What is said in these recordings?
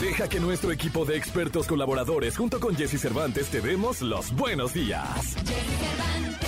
Deja que nuestro equipo de expertos colaboradores junto con Jesse Cervantes te demos los buenos días. Jesse Cervantes.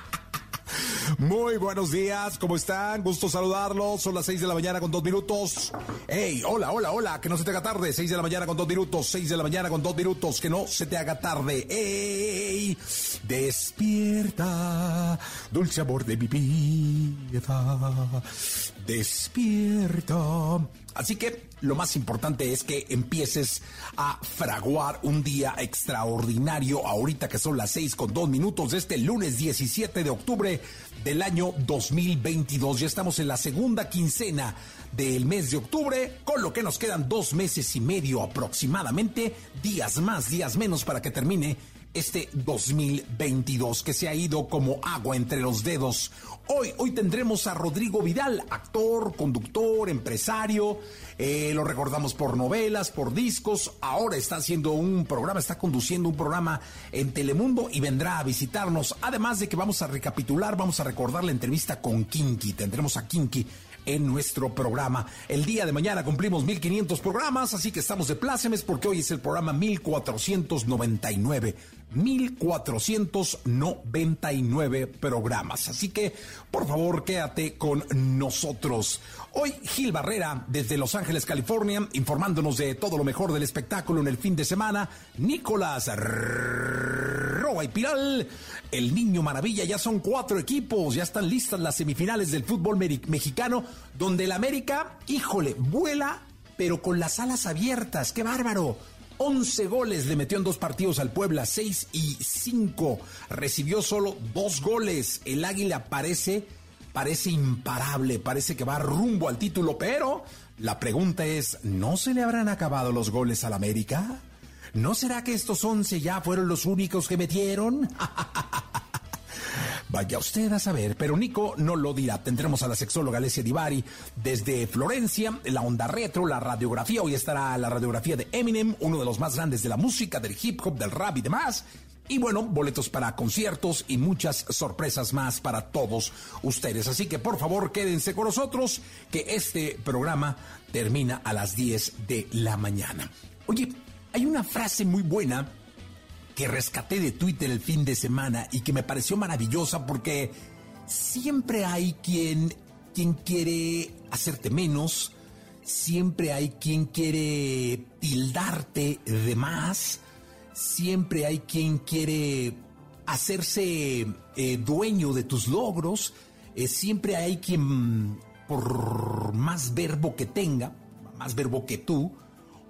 Muy buenos días, ¿cómo están? Gusto saludarlos. Son las 6 de la mañana con dos minutos. Hey, hola, hola, hola, que no se te haga tarde. 6 de la mañana con dos minutos. 6 de la mañana con dos minutos, que no se te haga tarde. Hey, despierta, dulce amor de mi vida. Despierta. Así que lo más importante es que empieces a fraguar un día extraordinario ahorita que son las 6 con dos minutos de este lunes 17 de octubre del año 2022. Ya estamos en la segunda quincena del mes de octubre, con lo que nos quedan dos meses y medio aproximadamente, días más, días menos para que termine este 2022 que se ha ido como agua entre los dedos. Hoy, hoy tendremos a Rodrigo Vidal, actor, conductor, empresario. Eh, lo recordamos por novelas, por discos. Ahora está haciendo un programa, está conduciendo un programa en Telemundo y vendrá a visitarnos. Además de que vamos a recapitular, vamos a recordar la entrevista con Kinky. Tendremos a Kinky en nuestro programa. El día de mañana cumplimos 1500 programas, así que estamos de plácemes porque hoy es el programa 1499. 1499 programas. Así que, por favor, quédate con nosotros. Hoy, Gil Barrera, desde Los Ángeles, California, informándonos de todo lo mejor del espectáculo en el fin de semana. Nicolás Roa y Piral, el Niño Maravilla. Ya son cuatro equipos, ya están listas las semifinales del fútbol mexicano, donde el América, híjole, vuela, pero con las alas abiertas. ¡Qué bárbaro! 11 goles le metió en dos partidos al Puebla, 6 y 5. Recibió solo dos goles. El Águila parece, parece imparable, parece que va rumbo al título, pero la pregunta es, ¿no se le habrán acabado los goles al América? ¿No será que estos 11 ya fueron los únicos que metieron? Vaya usted a saber, pero Nico no lo dirá. Tendremos a la sexóloga Alessia Divari desde Florencia, la onda retro, la radiografía. Hoy estará la radiografía de Eminem, uno de los más grandes de la música, del hip hop, del rap y demás. Y bueno, boletos para conciertos y muchas sorpresas más para todos ustedes. Así que por favor quédense con nosotros, que este programa termina a las 10 de la mañana. Oye, hay una frase muy buena que rescaté de Twitter el fin de semana y que me pareció maravillosa porque siempre hay quien, quien quiere hacerte menos, siempre hay quien quiere tildarte de más, siempre hay quien quiere hacerse eh, dueño de tus logros, eh, siempre hay quien, por más verbo que tenga, más verbo que tú,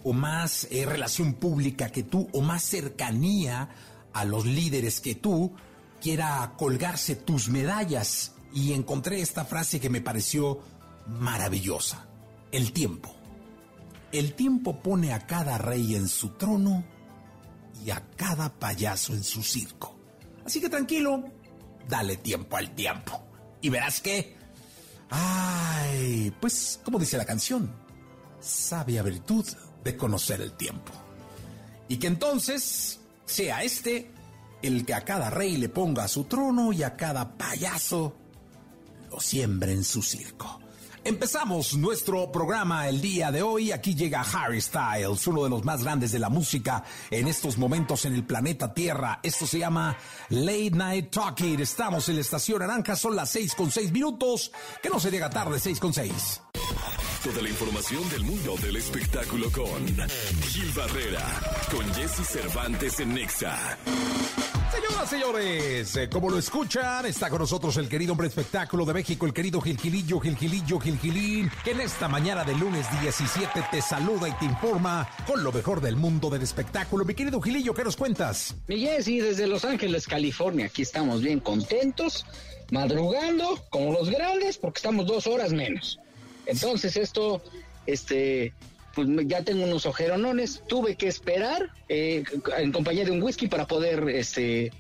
o más eh, relación pública que tú o más cercanía a los líderes que tú quiera colgarse tus medallas. Y encontré esta frase que me pareció maravillosa. El tiempo. El tiempo pone a cada rey en su trono y a cada payaso en su circo. Así que tranquilo, dale tiempo al tiempo. Y verás que... Ay, pues, como dice la canción, sabia virtud de conocer el tiempo. Y que entonces sea este el que a cada rey le ponga su trono y a cada payaso lo siembre en su circo. Empezamos nuestro programa el día de hoy. Aquí llega Harry Styles, uno de los más grandes de la música en estos momentos en el planeta Tierra. Esto se llama Late Night Talking. Estamos en la estación naranja, son las seis con seis minutos. Que no se llega tarde, seis con seis. Toda la información del mundo del espectáculo con Gil Barrera, con Jesse Cervantes en Nexa. Señor Señoras, señores, eh, como lo escuchan, está con nosotros el querido hombre espectáculo de México, el querido Gilgilillo, Gilgilillo, Gilgilín, que en esta mañana de lunes 17 te saluda y te informa con lo mejor del mundo del espectáculo. Mi querido Gilillo, ¿qué nos cuentas? Mi Jessy, desde Los Ángeles, California, aquí estamos bien contentos, madrugando como los grandes, porque estamos dos horas menos. Entonces esto, este, pues ya tengo unos ojeronones, tuve que esperar eh, en compañía de un whisky para poder este,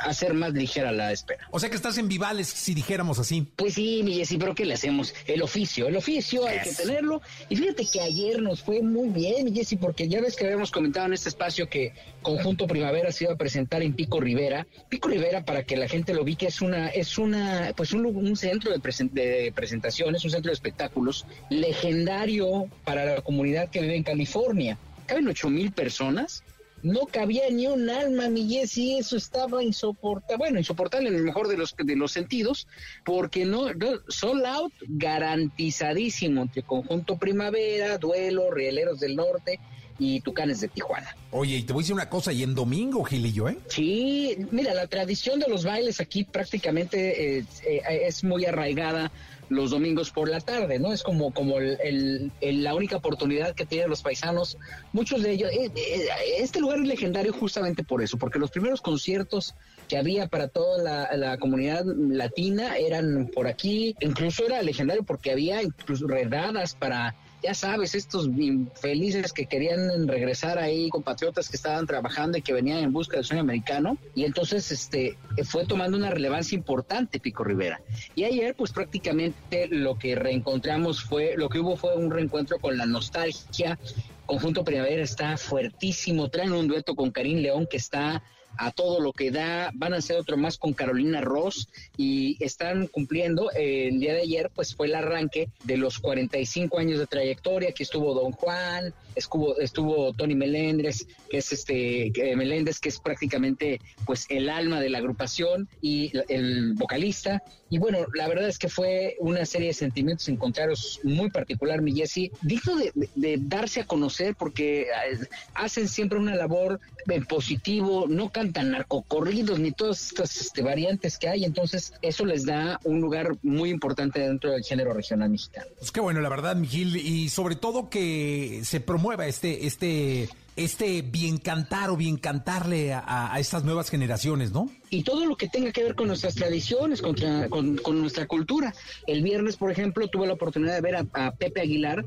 hacer más ligera la espera. O sea que estás en Vivales, si dijéramos así. Pues sí, mi Jessy, pero ¿qué le hacemos? El oficio, el oficio hay que tenerlo. Y fíjate que ayer nos fue muy bien, mi Jessy, porque ya ves que habíamos comentado en este espacio que Conjunto Primavera se iba a presentar en Pico Rivera. Pico Rivera, para que la gente lo vi, que es una, es una, pues un, un centro de, de presentaciones, un centro de espectáculos legendario para la comunidad que vive en California. Caben ocho mil personas. No cabía ni un alma, mi Jessy, eso estaba insoportable, bueno, insoportable en el mejor de los, de los sentidos, porque no, no sold out garantizadísimo entre Conjunto Primavera, Duelo, Rieleros del Norte y Tucanes de Tijuana. Oye, y te voy a decir una cosa, y en domingo, Gilillo, ¿eh? Sí, mira, la tradición de los bailes aquí prácticamente eh, eh, es muy arraigada los domingos por la tarde, ¿no? Es como, como el, el, la única oportunidad que tienen los paisanos. Muchos de ellos, eh, eh, este lugar es legendario justamente por eso, porque los primeros conciertos que había para toda la, la, comunidad latina eran por aquí, incluso era legendario porque había incluso redadas para ya sabes, estos infelices que querían regresar ahí, compatriotas que estaban trabajando y que venían en busca del sueño americano, y entonces este fue tomando una relevancia importante Pico Rivera. Y ayer, pues prácticamente lo que reencontramos fue, lo que hubo fue un reencuentro con la nostalgia. Conjunto Primavera está fuertísimo, traen un dueto con Karim León que está a todo lo que da. Van a hacer otro más con Carolina Ross y están cumpliendo. Eh, el día de ayer, pues fue el arranque de los 45 años de trayectoria. Aquí estuvo Don Juan, estuvo, estuvo Tony Meléndez, que es este eh, Meléndez, que es prácticamente pues el alma de la agrupación y el vocalista. Y bueno, la verdad es que fue una serie de sentimientos encontrados muy particular, mi Jesse, digno de, darse a conocer porque eh, hacen siempre una labor en positivo, no cantan narcocorridos ni todas estas este, variantes que hay, entonces eso les da un lugar muy importante dentro del género regional mexicano. Pues qué bueno, la verdad, Miguel, y sobre todo que se promueva este, este, este bien cantar o bien cantarle a, a, estas nuevas generaciones, ¿no? Y todo lo que tenga que ver con nuestras tradiciones, con, con, nuestra cultura. El viernes, por ejemplo, tuve la oportunidad de ver a, a Pepe Aguilar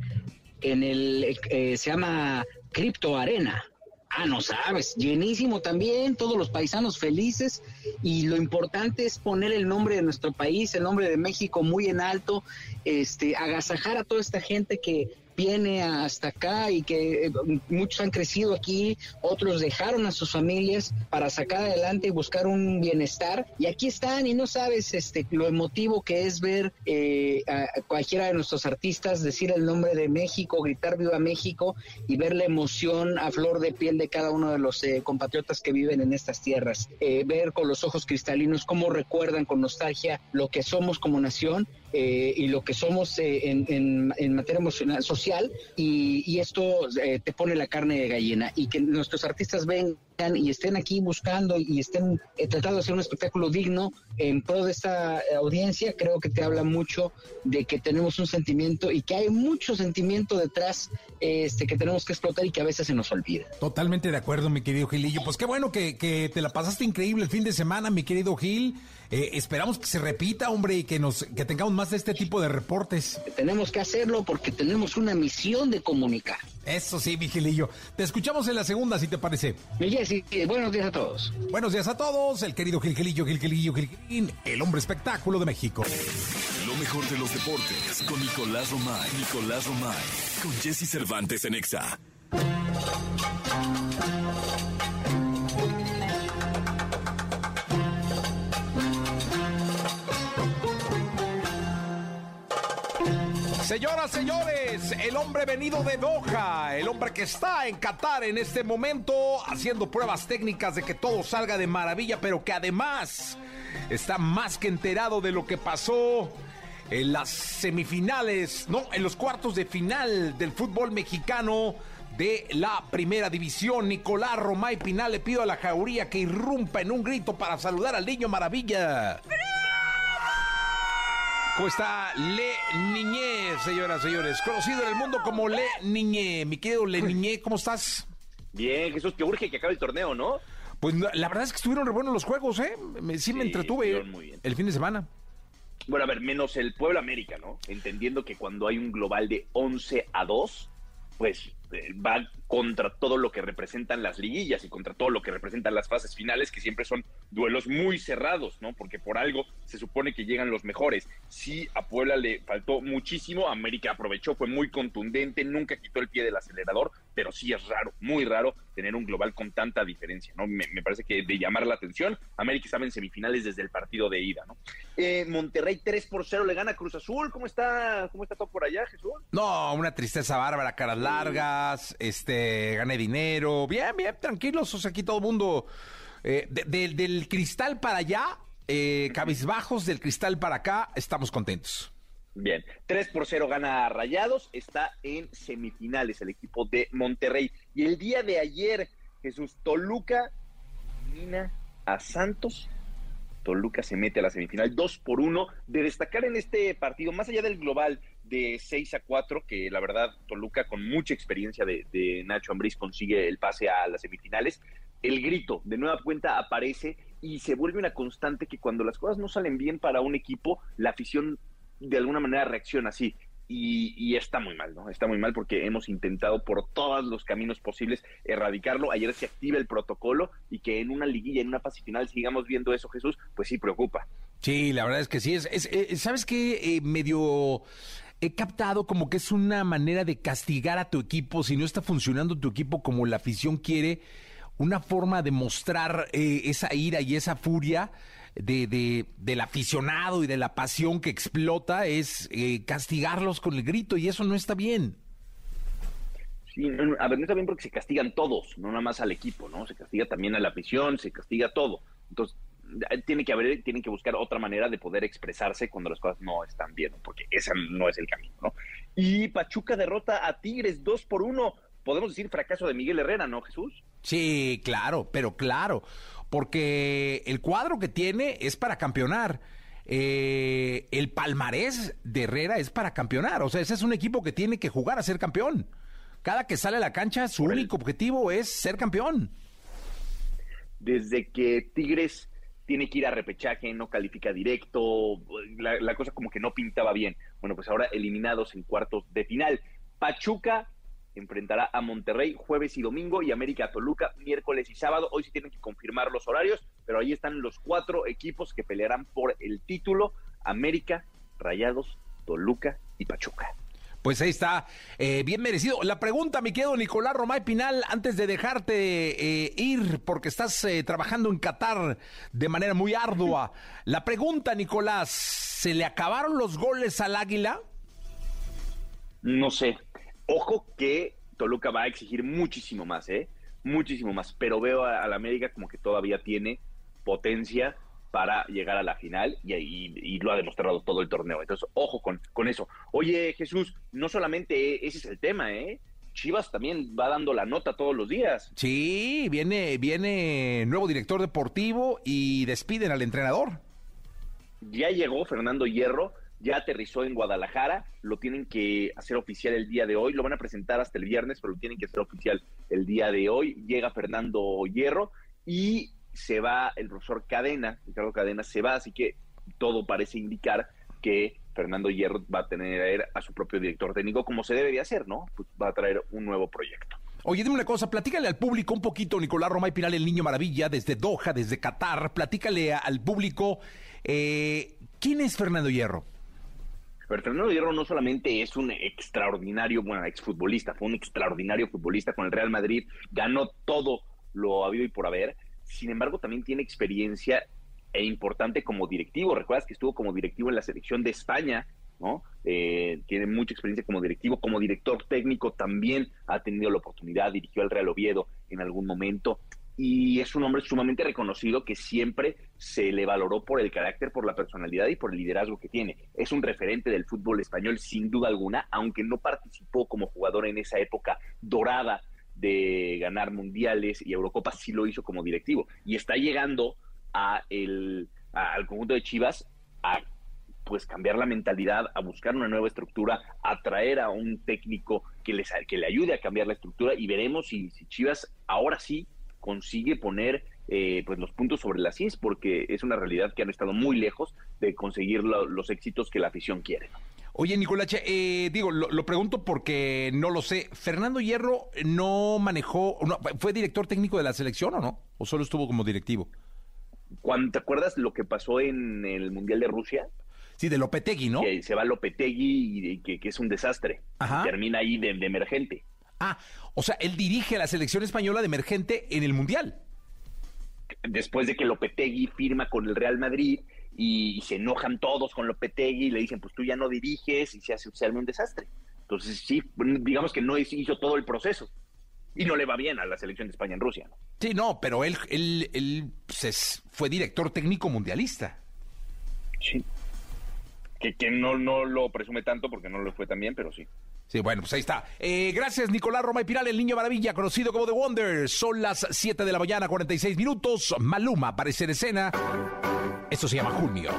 en el, eh, se llama Crypto Arena. Ah, no sabes, llenísimo también, todos los paisanos felices y lo importante es poner el nombre de nuestro país, el nombre de México muy en alto, este, agasajar a toda esta gente que viene hasta acá y que eh, muchos han crecido aquí, otros dejaron a sus familias para sacar adelante y buscar un bienestar. Y aquí están y no sabes este lo emotivo que es ver eh, a cualquiera de nuestros artistas decir el nombre de México, gritar viva México y ver la emoción a flor de piel de cada uno de los eh, compatriotas que viven en estas tierras, eh, ver con los ojos cristalinos cómo recuerdan con nostalgia lo que somos como nación y lo que somos en, en, en, materia emocional, social, y, esto eh, te pone la carne de gallina. Y que nuestros artistas y estén aquí buscando y estén eh, tratando de hacer un espectáculo digno en pro de esta eh, audiencia, creo que te habla mucho de que tenemos un sentimiento y que hay mucho sentimiento detrás este, que tenemos que explotar y que a veces se nos olvida. Totalmente de acuerdo, mi querido Gilillo. Pues qué bueno que, que te la pasaste increíble el fin de semana, mi querido Gil. Eh, esperamos que se repita, hombre, y que nos que tengamos más de este tipo de reportes. Tenemos que hacerlo porque tenemos una misión de comunicar. Eso sí, Vigilillo. Te escuchamos en la segunda, si te parece. Buenos días a todos. Buenos días a todos. El querido Gilgilillo, Gilgilillo, Gilgilín, el hombre espectáculo de México. Lo mejor de los deportes con Nicolás Romay. Nicolás Romay. Con Jesse Cervantes en Exa. Señoras, señores, el hombre venido de Doha, el hombre que está en Qatar en este momento haciendo pruebas técnicas de que todo salga de maravilla, pero que además está más que enterado de lo que pasó en las semifinales, no, en los cuartos de final del fútbol mexicano de la primera división. Nicolás Romay Pinal le pido a la jauría que irrumpa en un grito para saludar al niño maravilla. ¿Cómo está Le Niñé, señoras y señores? Conocido en el mundo como Le Niñé. Mi querido Le Niñé, ¿cómo estás? Bien, Jesús, que urge que acabe el torneo, ¿no? Pues la verdad es que estuvieron re buenos los juegos, ¿eh? sí, me entretuve el fin de semana. Bueno, a ver, menos el Pueblo América, ¿no? Entendiendo que cuando hay un global de 11 a 2, pues eh, va contra todo lo que representan las liguillas y contra todo lo que representan las fases finales, que siempre son duelos muy cerrados, ¿no? Porque por algo se supone que llegan los mejores. Sí, a Puebla le faltó muchísimo, América aprovechó, fue muy contundente, nunca quitó el pie del acelerador, pero sí es raro, muy raro tener un global con tanta diferencia, ¿no? Me, parece que de llamar la atención, América estaba en semifinales desde el partido de ida, ¿no? Eh, Monterrey 3 por 0 le gana Cruz Azul, ¿cómo está, cómo está todo por allá, Jesús? No, una tristeza bárbara, caras largas, este gané dinero, bien, bien, tranquilos, o sea, aquí todo el mundo, eh, del cristal para allá, eh, cabizbajos, del cristal para acá, estamos contentos. Bien, 3 por 0 gana Rayados, está en semifinales el equipo de Monterrey. Y el día de ayer, Jesús Toluca mina a Santos. Toluca se mete a la semifinal 2 por 1. De destacar en este partido, más allá del global, de 6 a 4, que la verdad Toluca con mucha experiencia de, Nacho Ambriz consigue el pase a las semifinales. El grito de nueva cuenta aparece y se vuelve una constante que cuando las cosas no salen bien para un equipo, la afición de alguna manera reacciona así. Y, está muy mal, ¿no? Está muy mal porque hemos intentado por todos los caminos posibles erradicarlo. Ayer se activa el protocolo y que en una liguilla, en una fase final, sigamos viendo eso, Jesús, pues sí preocupa. Sí, la verdad es que sí. Es, eh, ¿Sabes qué? Eh, medio he captado como que es una manera de castigar a tu equipo si no está funcionando tu equipo como la afición quiere, una forma de mostrar eh, esa ira y esa furia de, de, del aficionado y de la pasión que explota es eh, castigarlos con el grito y eso no está bien. Sí, a ver, no está bien porque se castigan todos, no nada más al equipo, ¿no? Se castiga también a la afición, se castiga todo. Entonces, tiene que haber, tienen que buscar otra manera de poder expresarse cuando las cosas no están bien, porque ese no es el camino, ¿no? Y Pachuca derrota a Tigres 2 por 1. Podemos decir fracaso de Miguel Herrera, ¿no, Jesús? Sí, claro, pero claro, porque el cuadro que tiene es para campeonar. Eh, el palmarés de Herrera es para campeonar. O sea, ese es un equipo que tiene que jugar a ser campeón. Cada que sale a la cancha, su único objetivo es ser campeón. Desde que Tigres tiene que ir a repechaje, no califica directo, la, cosa como que no pintaba bien. Bueno, pues ahora eliminados en cuartos de final. Pachuca enfrentará a Monterrey jueves y domingo y América a Toluca miércoles y sábado. Hoy sí tienen que confirmar los horarios, pero ahí están los cuatro equipos que pelearán por el título. América, Rayados, Toluca y Pachuca. Pues ahí está, eh, bien merecido. La pregunta, mi querido Nicolás Romay Pinal, antes de dejarte eh, ir, porque estás eh, trabajando en Qatar de manera muy ardua. La pregunta, Nicolás, ¿se le acabaron los goles al Águila? No sé. Ojo que Toluca va a exigir muchísimo más, ¿eh? Muchísimo más. Pero veo a, a la América como que todavía tiene potencia para llegar a la final y, y, lo ha demostrado todo el torneo. Entonces, ojo con, con eso. Oye, Jesús, no solamente ese es el tema, ¿eh? Chivas también va dando la nota todos los días. Sí, viene, viene nuevo director deportivo y despiden al entrenador. Ya llegó Fernando Hierro, ya aterrizó en Guadalajara, lo tienen que hacer oficial el día de hoy, lo van a presentar hasta el viernes, pero lo tienen que hacer oficial el día de hoy. Llega Fernando Hierro y se va el profesor Cadena, Ricardo Cadena se va, así que todo parece indicar que Fernando Hierro va a tener a su propio director técnico como se debe de hacer, ¿no? Pues va a traer un nuevo proyecto. Oye, dime una cosa, platícale al público un poquito, Nicolás Romay Pinal, el Niño Maravilla, desde Doha, desde Qatar, platícale al público, eh, ¿quién es Fernando Hierro? Pero Fernando Hierro no solamente es un extraordinario, bueno, exfutbolista, fue un extraordinario futbolista con el Real Madrid, ganó todo lo habido y por haber, sin embargo, también tiene experiencia e importante como directivo. Recuerdas que estuvo como directivo en la selección de España, ¿no? Eh, tiene mucha experiencia como directivo, como director técnico también ha tenido la oportunidad, dirigió al Real Oviedo en algún momento. Y es un hombre sumamente reconocido que siempre se le valoró por el carácter, por la personalidad y por el liderazgo que tiene. Es un referente del fútbol español sin duda alguna, aunque no participó como jugador en esa época dorada de ganar mundiales y Eurocopas, sí lo hizo como directivo. Y está llegando al conjunto de Chivas a pues cambiar la mentalidad, a buscar una nueva estructura, a traer a un técnico que, les, que le ayude a cambiar la estructura y veremos si Chivas ahora sí consigue poner eh, pues los puntos sobre las is, porque es una realidad que han estado muy lejos de conseguir los éxitos que la afición quiere. Oye, Nicolache, eh, digo, lo, pregunto porque no lo sé. ¿Fernando Hierro no manejó, fue director técnico de la selección o no? ¿O solo estuvo como directivo? ¿Te acuerdas lo que pasó en el Mundial de Rusia? Sí, de Lopetegui, ¿no? Que se va Lopetegui y que, que es un desastre. Termina ahí de, de emergente. Ah, o sea, él dirige a la selección española de emergente en el Mundial. Después de que Lopetegui firma con el Real Madrid y, se enojan todos con Lopetegui y le dicen, pues tú ya no diriges y se hace un desastre. Entonces, sí, digamos que no hizo todo el proceso. Y no le va bien a la selección de España en Rusia. ¿no? Sí, no, pero él, él, él fue director técnico mundialista. Sí. Que, que no, no lo presume tanto porque no lo fue tan bien, pero sí. Sí, bueno, pues ahí está. Eh, gracias, Nicolás Roma y Piral, el niño maravilla, conocido como The Wonder. Son las 7 de la mañana, 46 minutos. Maluma aparece en escena. Esto se llama Junio.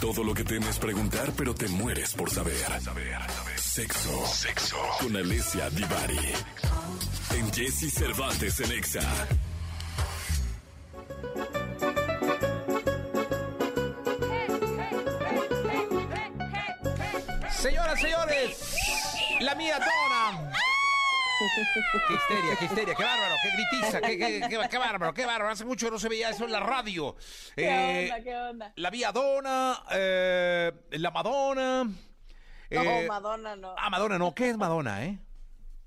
Todo lo que temes preguntar, pero te mueres por saber. Sexo. Sexo. Con Alessia Divari. En Jesse Cervantes en Exa. Señoras, señores, la mía dona. Qué histeria, qué histeria, qué bárbaro, qué gritiza, qué, bárbaro, qué bárbaro. Hace mucho no se veía eso en la radio. ¿Qué eh, onda, qué onda? La vía dona, eh, la Madonna. no, eh, Madonna no. Ah, Madonna no. ¿Qué es Madonna, eh?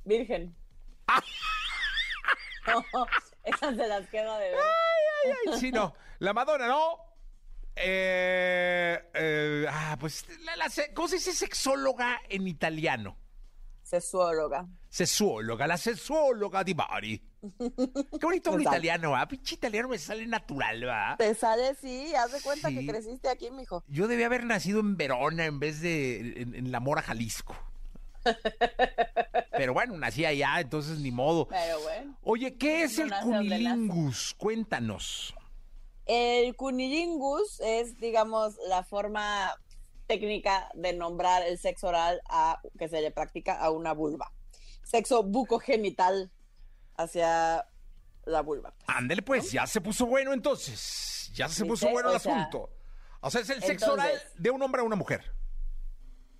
Virgen. Ah. esas se las queda de ver. Ay, ay, ay, sí, no. La Madonna no. Eh, eh, ah, pues, la, ¿cómo se dice sexóloga en italiano? Sexóloga. Sexóloga, la sexóloga di Bari. Qué bonito un italiano, ¿ah? Pinche italiano me sale natural, ¿va? Te sale, sí, haz de cuenta que creciste aquí, mijo. Yo debía haber nacido en Verona en vez de en, La Mora, Jalisco. Pero bueno, nací allá, entonces ni modo. Pero bueno. Oye, ¿qué es el cunilingus? Cuéntanos. El cunilingus es, digamos, la forma técnica de nombrar el sexo oral a, que se le practica a una vulva. Sexo bucogenital hacia la vulva. Ándele pues, ya se puso bueno entonces. Ya se puso bueno el asunto. O sea, es el sexo oral de un hombre a una mujer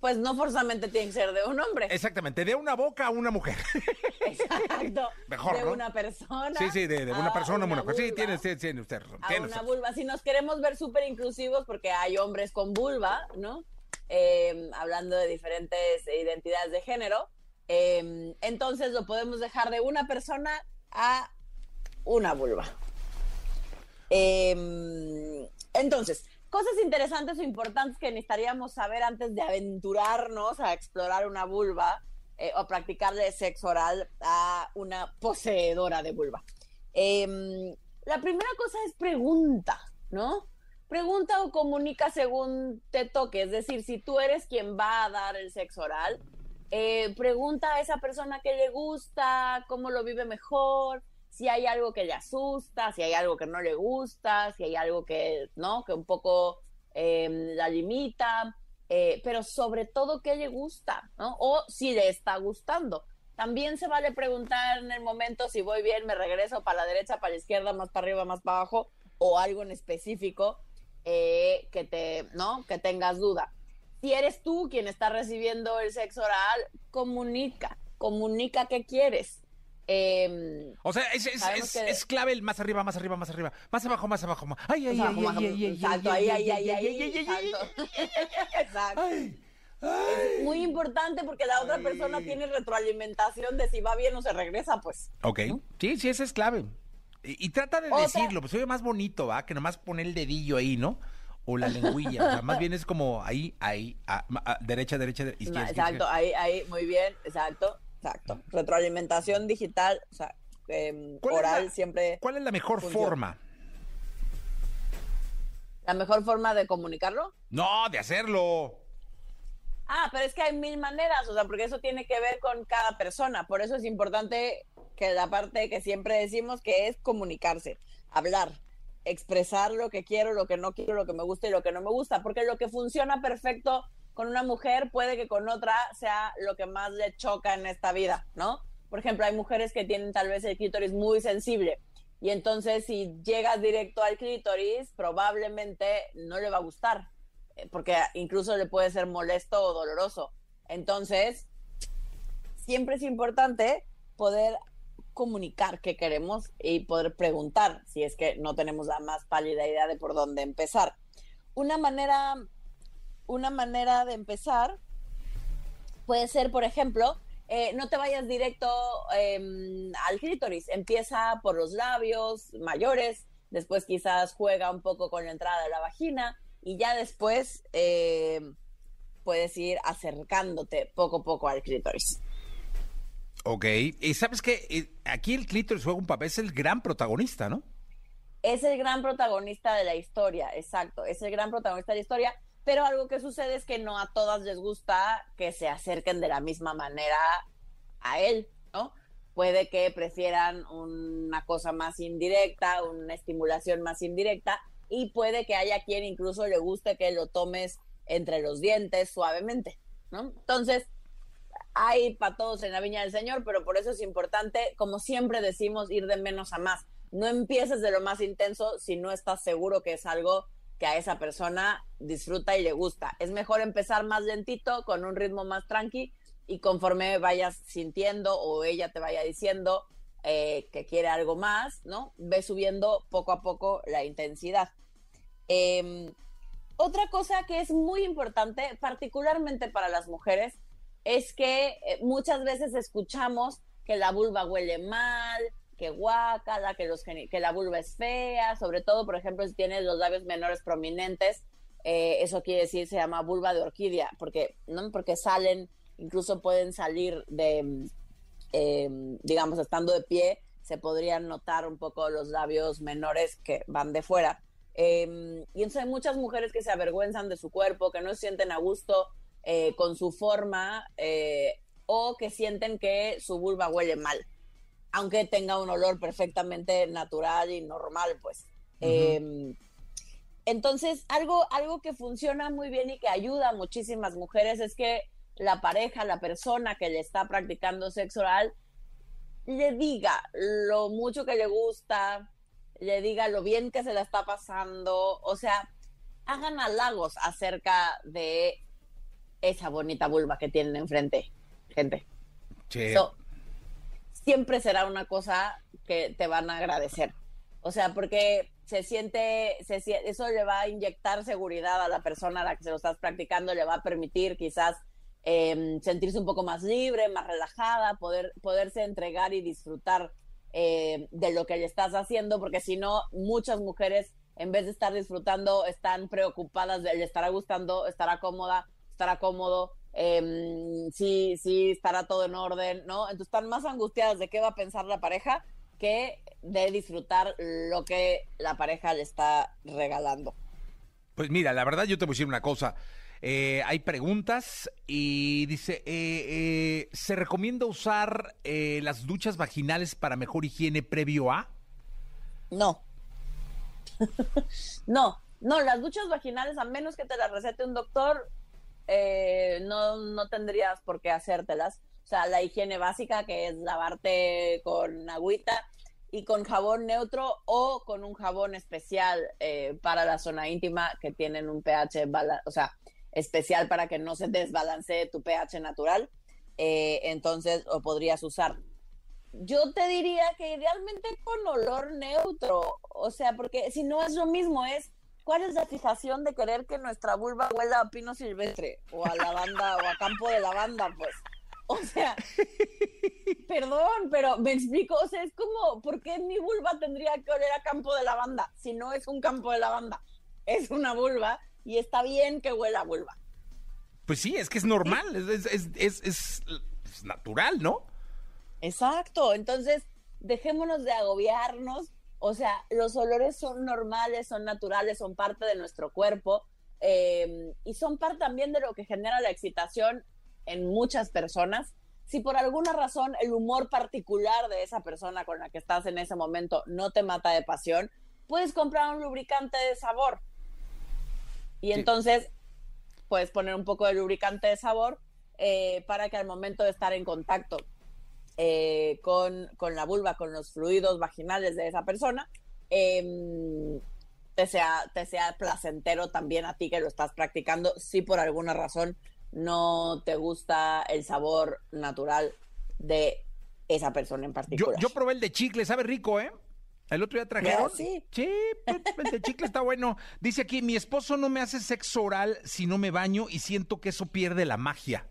pues no forzosamente tiene que ser de un hombre. Exactamente, de una boca a una mujer. Exacto. Mejor, De una persona. Sí, sí, de, una persona a una mujer. Sí, tiene, tiene usted. a una vulva. Si nos queremos ver súper inclusivos, porque hay hombres con vulva, ¿no? Em, hablando de diferentes identidades de género. Em, entonces lo podemos dejar de una persona a una vulva. Em, entonces, cosas interesantes o importantes que necesitaríamos saber antes de aventurarnos a explorar una vulva eh, o practicarle sexo oral a una poseedora de vulva. Em, la primera cosa es pregunta, ¿no? Pregunta o comunica según te toque, es decir, si tú eres quien va a dar el sexo oral, eh, pregunta a esa persona que le gusta, cómo lo vive mejor, si hay algo que le asusta, si hay algo que no le gusta, si hay algo que, ¿no? Que un poco em, la limita, eh, pero sobre todo qué le gusta. O si le está gustando. También se vale preguntar en el momento si voy bien, me regreso para la derecha, para la izquierda, más para arriba, más para abajo, o algo en específico eh, que te, ¿no? Que tengas duda. Si eres tú quien está recibiendo el sexo oral, comunica, comunica qué quieres. Eh, o sea, es, es, es, clave el más arriba, más arriba, más arriba, más abajo, más abajo. Ay, ay, ay, ay, ay, exacto, ay, ay, ay, ay, Exacto. Es muy importante porque la otra persona tiene retroalimentación de si va bien o se regresa, pues. Ok. Sí, sí, esa es clave. Y, trata de decirlo, pues ve más bonito, ¿va? Que nomás pone el dedillo ahí, ¿no? O la lengüilla. o sea, más bien es como ahí, ahí, derecha, derecha, izquierda. Exacto, ahí, ahí, muy bien, exacto. Exacto. Retroalimentación digital, o sea, em, ¿Cuál es oral la- siempre... ¿Cuál es la mejor funciona. forma? ¿La mejor forma de comunicarlo? No, de hacerlo. Ah, pero es que hay mil maneras, o sea, porque eso tiene que ver con cada persona. Por eso es importante que la parte que siempre decimos que es comunicarse, hablar, expresar lo que quiero, lo que no quiero, lo que me gusta y lo que no me gusta, porque lo que funciona perfecto con una mujer puede que con otra sea lo que más le choca en esta vida, ¿no? Por ejemplo, hay mujeres que tienen tal vez el clítoris muy sensible y entonces si llegas directo al clítoris probablemente no le va a gustar eh, porque incluso le puede ser molesto o doloroso. Entonces, siempre es importante poder comunicar qué queremos y poder preguntar si es que no tenemos la más pálida idea de por dónde empezar. Una manera, una manera de empezar puede ser, por ejemplo, eh, no te vayas directo eh, al clítoris, empieza por los labios mayores, después quizás juega un poco con la entrada de la vagina y ya después eh, puedes ir acercándote poco a poco al clítoris. Ok. Y sabes que aquí el clítoris juega un papel, es el gran protagonista, ¿no? Es el gran protagonista de la historia, exacto, es el gran protagonista de la historia, pero algo que sucede es que no a todas les gusta que se acerquen de la misma manera a él, ¿no? Puede que prefieran una cosa más indirecta, una estimulación más indirecta, y puede que haya quien incluso le guste que lo tomes entre los dientes suavemente, ¿no? Entonces, hay para todos en la viña del Señor, pero por eso es importante, como siempre decimos, ir de menos a más. No empieces de lo más intenso si no estás seguro que es algo que a esa persona disfruta y le gusta. Es mejor empezar más lentito, con un ritmo más tranqui, y conforme vayas sintiendo o ella te vaya diciendo eh, que quiere algo más, ¿no? Ve subiendo poco a poco la intensidad. Eh, otra cosa que es muy importante, particularmente para las mujeres, es que eh, muchas veces escuchamos que la vulva huele mal, que guácala, que, la vulva es fea, sobre todo, por ejemplo, si tienes los labios menores prominentes, eh, eso quiere decir se llama vulva de orquídea, porque, ¿no? porque salen, incluso pueden salir de, eh, digamos, estando de pie, se podrían notar un poco los labios menores que van de fuera. Eh, y entonces hay muchas mujeres que se avergüenzan de su cuerpo, que no se sienten a gusto eh, con su forma eh, o que sienten que su vulva huele mal, aunque tenga un olor perfectamente natural y normal, pues. Uh -huh. eh, entonces, algo, algo que funciona muy bien y que ayuda a muchísimas mujeres es que la pareja, la persona que le está practicando sexo oral, le diga lo mucho que le gusta, le diga lo bien que se la está pasando, o sea, hagan halagos acerca de esa bonita vulva que tienen enfrente, gente. Sí. So, siempre será una cosa que te van a agradecer. O sea, porque se siente, se, eso le va a inyectar seguridad a la persona a la que se lo estás practicando, le va a permitir quizás eh, sentirse un poco más libre, más relajada, poder, poderse entregar y disfrutar eh, de lo que le estás haciendo, porque si no, muchas mujeres, en vez de estar disfrutando, están preocupadas de le estará gustando, estará cómoda, estará cómodo, eh, sí, sí, estará todo en orden, ¿no? Entonces están más angustiadas de qué va a pensar la pareja que de disfrutar lo que la pareja le está regalando. Pues mira, la verdad yo te voy a decir una cosa. Eh, hay preguntas y dice, eh, eh, ¿se recomienda usar las duchas vaginales para mejor higiene previo a? No. no, no, las duchas vaginales, a menos que te las recete un doctor, eh, no, no tendrías por qué hacértelas. O sea, la higiene básica, que es lavarte con agüita y con jabón neutro o con un jabón especial eh, para la zona íntima que tienen un pH, o sea, especial para que no se desbalancee tu pH natural. Eh, entonces, lo podrías usar. Yo te diría que idealmente con olor neutro, o sea, porque si no es lo mismo, es cuál es la fijación de querer que nuestra vulva huela a pino silvestre o a lavanda o a campo de lavanda, pues. O sea, perdón, pero me explico, o sea, es como, ¿por qué mi vulva tendría que oler a campo de lavanda si no es un campo de lavanda? Es una vulva y está bien que huela a vulva. Pues sí, es que es normal, es, es, es, es, natural, ¿no? Exacto, entonces dejémonos de agobiarnos. O sea, los olores son normales, son naturales, son parte de nuestro cuerpo eh, y son parte también de lo que genera la excitación en muchas personas. Si por alguna razón el humor particular de esa persona con la que estás en ese momento no te mata de pasión, puedes comprar un lubricante de sabor. Y entonces puedes poner un poco de lubricante de sabor eh, para que al momento de estar en contacto eh, con, con, la vulva, con los fluidos vaginales de esa persona, eh, te, sea, te sea placentero también a ti que lo estás practicando, si por alguna razón no te gusta el sabor natural de esa persona en particular. Yo, yo probé el de chicle, sabe rico, ¿eh? El otro día trajeron. Sí. Sí, el de chicle está bueno. Dice aquí, mi esposo no me hace sexo oral si no me baño y siento que eso pierde la magia.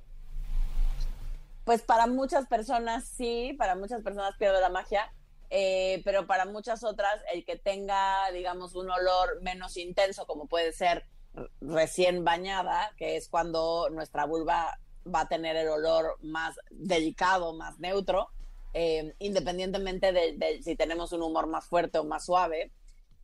Pues para muchas personas sí, para muchas personas pierde la magia, eh, pero para muchas otras el que tenga, digamos, un olor menos intenso, como puede ser recién bañada, que es cuando nuestra vulva va a tener el olor más delicado, más neutro, eh, independientemente de, si tenemos un humor más fuerte o más suave.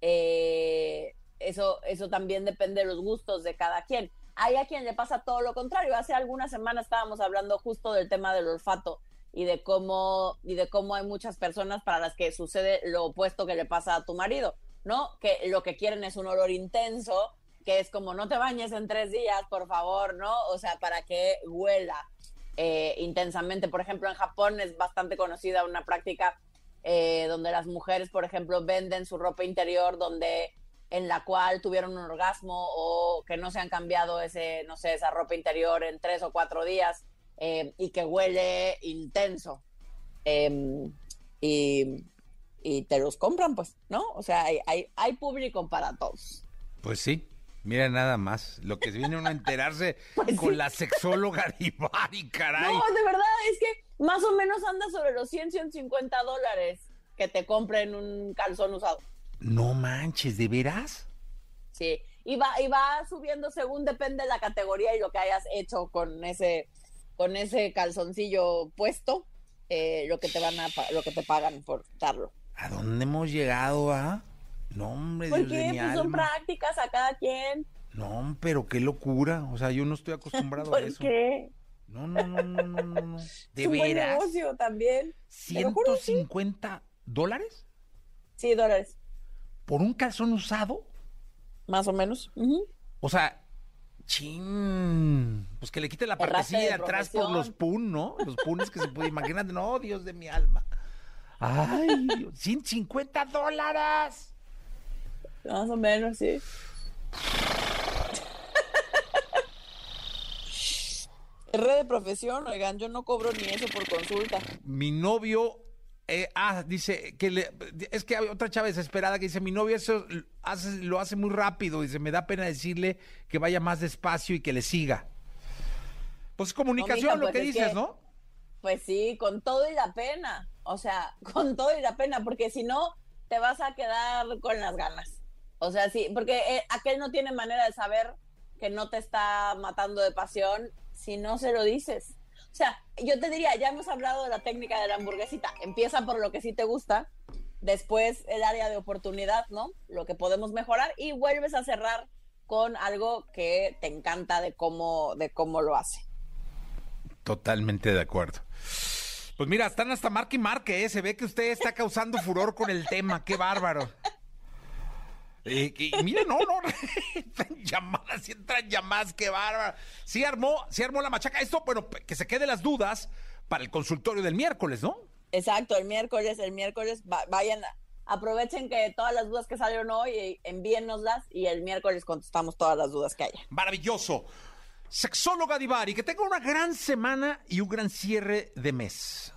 Eh, eso, eso también depende de los gustos de cada quien. Hay a quien le pasa todo lo contrario. Hace algunas semanas estábamos hablando justo del tema del olfato y de cómo y de cómo hay muchas personas para las que sucede lo opuesto que le pasa a tu marido, ¿no? Que lo que quieren es un olor intenso, que es como no te bañes en tres días, por favor, ¿no? O sea, para que huela eh, intensamente. Por ejemplo, en Japón es bastante conocida una práctica eh, donde las mujeres, por ejemplo, venden su ropa interior donde en la cual tuvieron un orgasmo o que no se han cambiado ese, no sé, esa ropa interior en tres o cuatro días eh, y que huele intenso. Eh, y, y, te los compran, pues, ¿no? O sea, hay, hay, hay público para todos. Pues sí. Mira nada más, lo que viene uno a enterarse pues con sí. la sexóloga Divari, caray. No, de verdad, es que más o menos anda sobre los 100, 150 dólares que te compren un calzón usado. No manches, ¿de veras? Sí, y va, y va subiendo según depende de la categoría y lo que hayas hecho con ese, con ese calzoncillo puesto, eh, lo que te van a, lo que te pagan por darlo. ¿A dónde hemos llegado, ah? No, hombre, ¿Por Dios qué? de mi Pues alma. son prácticas a cada quien. No, pero qué locura. O sea, yo no estoy acostumbrado a ¿Por eso. qué? No, no, no, no, no, no, no. ¿De es un buen veras? negocio también. Te lo juro, sí. ¿150 dólares Sí, dólares, por un calzón usado? más o menos. O sea, chin. Pues que le quite la partecilla de atrás por los pun, ¿no? Los punes que se puede imaginar. No, Dios de mi alma. Ay, Dios, 150 dólares. Más o menos, sí. R de profesión, oigan, yo no cobro ni eso por consulta. Mi novio, eh, ah, dice que le, es que hay otra chava desesperada que dice, mi novio eso hace, lo hace muy rápido, dice, me da pena decirle que vaya más despacio y que le siga. Pues comunicación, mija, lo pues que es dices, que- ¿no? Pues sí, con todo y la pena. O sea, con todo y la pena, porque si no, te vas a quedar con las ganas. O sea, sí, porque eh, aquel no tiene manera de saber que no te está matando de pasión si no se lo dices. O sea, yo te diría, ya hemos hablado de la técnica de la hamburguesita. Empieza por lo que sí te gusta, después el área de oportunidad, ¿no? Lo que podemos mejorar y vuelves a cerrar con algo que te encanta de cómo, de cómo lo hace. Totalmente de acuerdo. Pues mira, están hasta marque y marque, ¿eh? Se ve que usted está causando furor con el tema, qué bárbaro. Eh, y, y mira, no, no, entran llamadas, sí entran llamadas, qué bárbaro. Sí armó, sí armó la machaca. Esto, bueno, que se queden las dudas para el consultorio del miércoles, ¿no? Exacto, el miércoles, el miércoles va- vayan, aprovechen que todas las dudas que salieron hoy, eh, envíennoslas y el miércoles contestamos todas las dudas que haya. Maravilloso. Sexóloga Divari, que tenga una gran semana y un gran cierre de mes.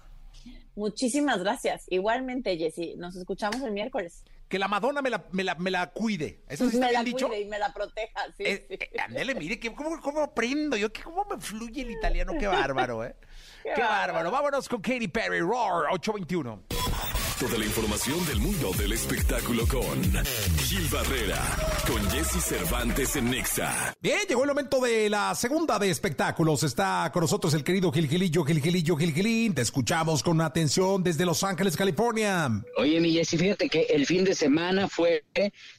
Muchísimas gracias. Igualmente, Jessy, nos escuchamos el miércoles. Que la Madonna me la, me la, me la cuide. ¿Eso sí está me la bien dicho? cuide y me la proteja, sí, Eh, sí. eh, mire, que, ¿cómo, ¿cómo aprendo? Yo, que, ¿Cómo me fluye el italiano? Qué bárbaro, ¿eh? Qué, Qué bárbaro. bárbaro. Vámonos con Katy Perry, Roar, 821. Toda la información del mundo del espectáculo con Gil Barrera, con Jesse Cervantes en Nexa. Bien, llegó el momento de la segunda de espectáculos. Está con nosotros el querido Gil Gilillo, Gil Gilillo, Gil Gilín. Te escuchamos con atención desde Los Ángeles, California. Oye, mi Jesse, fíjate que el fin de semana fue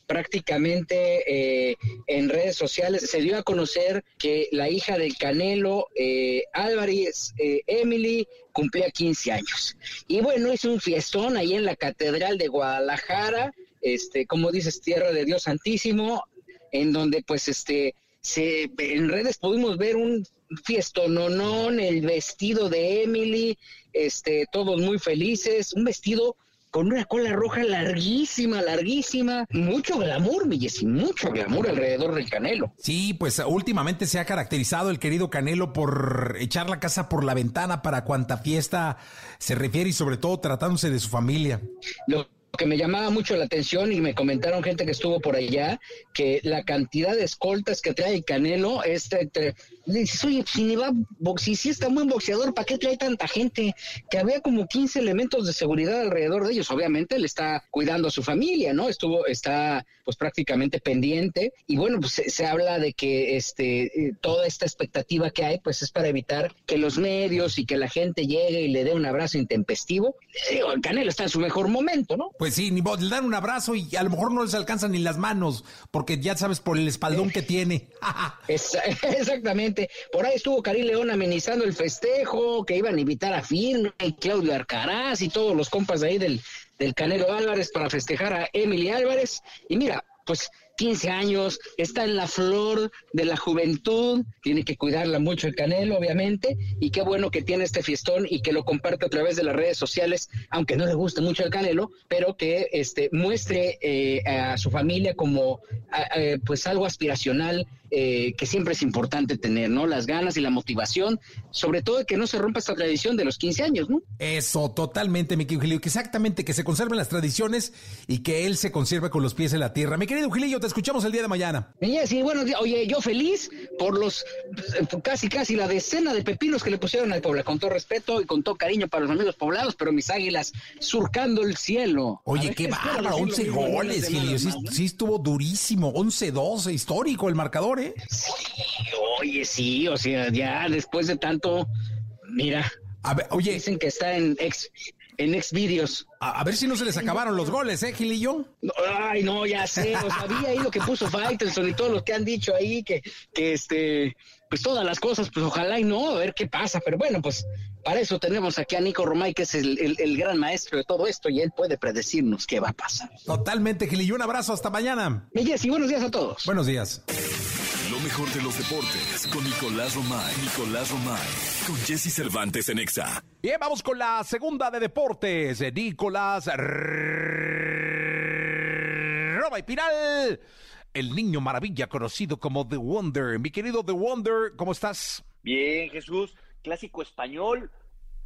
prácticamente eh, en redes sociales. Se dio a conocer que la hija del Canelo, eh, Álvarez, eh, Emily, cumplía 15 años. Y bueno, hizo un fiestón ahí en la Catedral de Guadalajara, este, como dices, Tierra de Dios Santísimo, en donde pues este, se, en redes pudimos ver un fiestononón, el vestido de Emily, este, todos muy felices, un vestido con una cola roja larguísima, larguísima, mucho glamour, y mucho glamour alrededor del Canelo. Sí, pues últimamente se ha caracterizado el querido Canelo por echar la casa por la ventana para cuanta fiesta se refiere y sobre todo tratándose de su familia. Lo que me llamaba mucho la atención y me comentaron gente que estuvo por allá, que la cantidad de escoltas que trae el Canelo es dices, oye, pues, si ni va, si, si está buen boxeador, ¿para qué trae tanta gente? Que había como 15 elementos de seguridad alrededor de ellos. Obviamente él está cuidando a su familia, ¿no? Estuvo, está pues prácticamente pendiente. Y bueno, pues se, habla de que este eh, toda esta expectativa que hay, pues es para evitar que los medios y que la gente llegue y le dé un abrazo intempestivo. Digo, el Canelo está en su mejor momento, ¿no? Pues sí, ni le dan un abrazo y a lo mejor no les alcanzan ni las manos, porque ya sabes por el espaldón que tiene. Exactamente. Por ahí estuvo Karim León amenizando el festejo, que iban a invitar a Firme y Claudio Arcaraz y todos los compas de ahí del, del Canelo Álvarez para festejar a Emily Álvarez. Y mira, pues 15 años, está en la flor de la juventud, tiene que cuidarla mucho el Canelo, obviamente, y qué bueno que tiene este fiestón y que lo comparte a través de las redes sociales, aunque no le guste mucho el Canelo, pero que este muestre eh, a su familia como pues algo aspiracional eh, que siempre es importante tener, ¿no? Las ganas y la motivación, sobre todo que no se rompa esta tradición de los 15 años, ¿no? Eso, totalmente, mi querido Gilillo, que exactamente, que se conserven las tradiciones y que él se conserve con los pies en la tierra. Mi querido Gilillo, te escuchamos el día de mañana. Sí, bueno, oye, yo feliz por los casi, casi la decena de pepinos que le pusieron al Puebla, con todo respeto y con todo cariño para los amigos poblados, pero mis águilas surcando el cielo. Oye, qué bárbaro, 11 goles, Gilillo, sí, sí, estuvo durísimo, 11-12, histórico el marcador. Sí, oye, sí, o sea, ya después de tanto, mira. A ver, oye. Dicen que está en ex, en ex videos. A, ver si no se les acabaron los goles, ¿eh, Gilillo? ay, no, ya sé, o sea, ahí lo que puso Faitelson y todos los que han dicho ahí que, que este, pues todas las cosas, pues ojalá y no, a ver qué pasa, pero bueno, pues para eso tenemos aquí a Nico Romay, que es el, gran maestro de todo esto, y él puede predecirnos qué va a pasar. Totalmente, Gilillo, un abrazo, hasta mañana. Y Jessy, buenos días a todos. Buenos días. Mejor de los deportes con Nicolás Romay. Nicolás Romay. Con Jesse Cervantes en Exa. Bien, vamos con la segunda de deportes. Nicolás Romay Piral. El niño maravilla conocido como The Wonder. Mi querido The Wonder, ¿cómo estás? Bien, Jesús. Clásico español.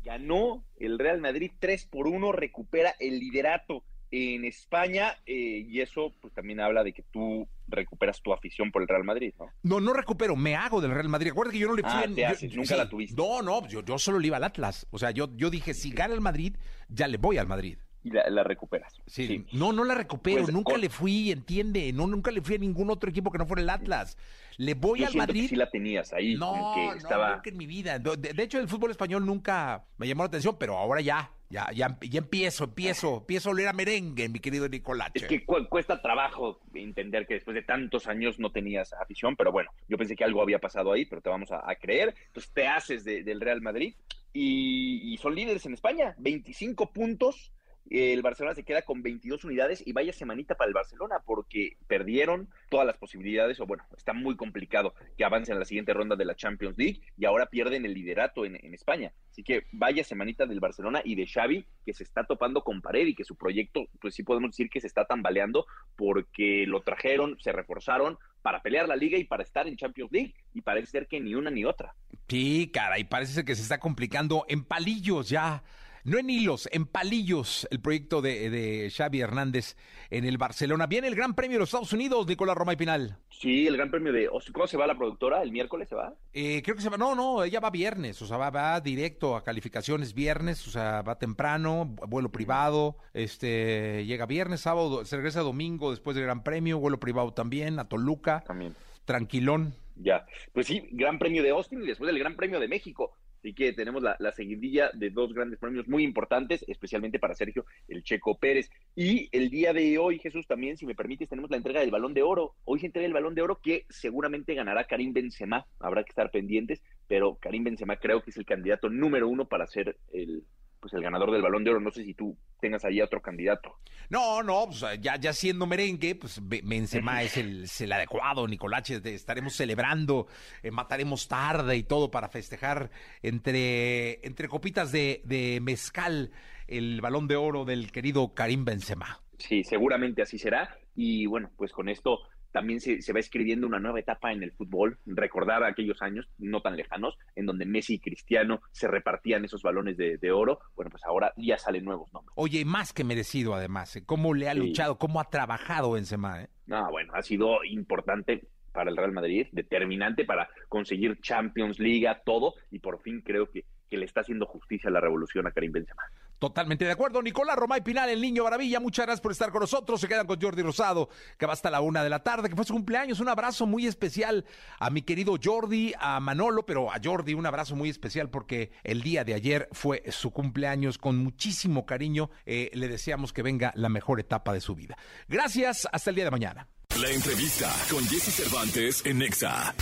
Ganó el Real Madrid 3 por 1. Recupera el liderato en España eh, y eso pues también habla de que tú recuperas tu afición por el Real Madrid, ¿no? No, no recupero, me hago del Real Madrid. Acuérdate que yo no le fui ah, en, nunca la tuviste. No, no, yo, yo solo le iba al Atlas. O sea, yo, yo dije, si gana el Madrid, ya le voy al Madrid. Y la, recuperas. Sí. No, no la recupero, pues, nunca le fui, entiende, no, nunca le fui a ningún otro equipo que no fuera el Atlas. Le voy al Madrid. Que sí la tenías ahí. No, que estaba... nunca en mi vida. De, hecho, el fútbol español nunca me llamó la atención, pero ahora ya, ya, ya, ya empiezo, empiezo, empiezo a oler a merengue, mi querido Nicolás. Es que cuesta trabajo entender que después de tantos años no tenías afición, pero bueno, yo pensé que algo había pasado ahí, pero te vamos a, creer. Entonces te haces del Real Madrid y, y son líderes en España, 25 puntos el Barcelona se queda con 22 unidades y vaya semanita para el Barcelona porque perdieron todas las posibilidades, o bueno, está muy complicado que avancen a la siguiente ronda de la Champions League y ahora pierden el liderato en, España. Así que vaya semanita del Barcelona y de Xavi que se está topando con pared y que su proyecto, pues sí podemos decir que se está tambaleando porque lo trajeron, se reforzaron para pelear la liga y para estar en Champions League y parece ser que ni una ni otra. Sí, cara, y parece ser que se está complicando en palillos ya no en hilos, en palillos, el proyecto de, de Xavi Hernández en el Barcelona. Viene el Gran Premio de los Estados Unidos, Nicolás Roma y Pinal. Sí, el Gran Premio de... ¿Cómo se va la productora? ¿El miércoles se va? Eh, creo que se va... No, no, ella va viernes, o sea, va, va directo a calificaciones viernes, o sea, va temprano, vuelo privado, este, llega viernes, sábado, se regresa domingo después del Gran Premio, vuelo privado también, a Toluca. También. Tranquilón. Ya, pues sí, Gran Premio de Austin y después el Gran Premio de México. Así que tenemos la, la, seguidilla de dos grandes premios muy importantes, especialmente para Sergio el Checo Pérez. Y el día de hoy, Jesús, también, si me permites, tenemos la entrega del Balón de Oro. Hoy se entrega el Balón de Oro que seguramente ganará Karim Benzema. Habrá que estar pendientes, pero Karim Benzema creo que es el candidato número uno para ser el, pues el ganador del Balón de Oro. No sé si tú tengas ahí otro candidato. No, no, pues ya, ya siendo merengue, pues Benzema es el, es el adecuado, Nicolache, estaremos celebrando, eh, mataremos tarde y todo para festejar entre, entre copitas de, de mezcal el Balón de Oro del querido Karim Benzema. Sí, seguramente así será. Y bueno, pues con esto también se, se, va escribiendo una nueva etapa en el fútbol, recordar aquellos años no tan lejanos en donde Messi y Cristiano se repartían esos balones de, de oro, bueno, pues ahora ya salen nuevos nombres. Oye, más que merecido además, ¿eh? cómo le ha sí. luchado, cómo ha trabajado Benzema. ¿eh? No, bueno, ha sido importante para el Real Madrid, determinante para conseguir Champions League, todo, y por fin creo que, que le está haciendo justicia a la revolución a Karim Benzema. Totalmente de acuerdo. Nicolás Romay Pinal, el niño maravilla, muchas gracias por estar con nosotros. Se quedan con Jordi Rosado, que va hasta la una de la tarde, que fue su cumpleaños. Un abrazo muy especial a mi querido Jordi, a Manolo, pero a Jordi un abrazo muy especial porque el día de ayer fue su cumpleaños. Con muchísimo cariño eh, le deseamos que venga la mejor etapa de su vida. Gracias, hasta el día de mañana. La entrevista con Jesse Cervantes en Nexa.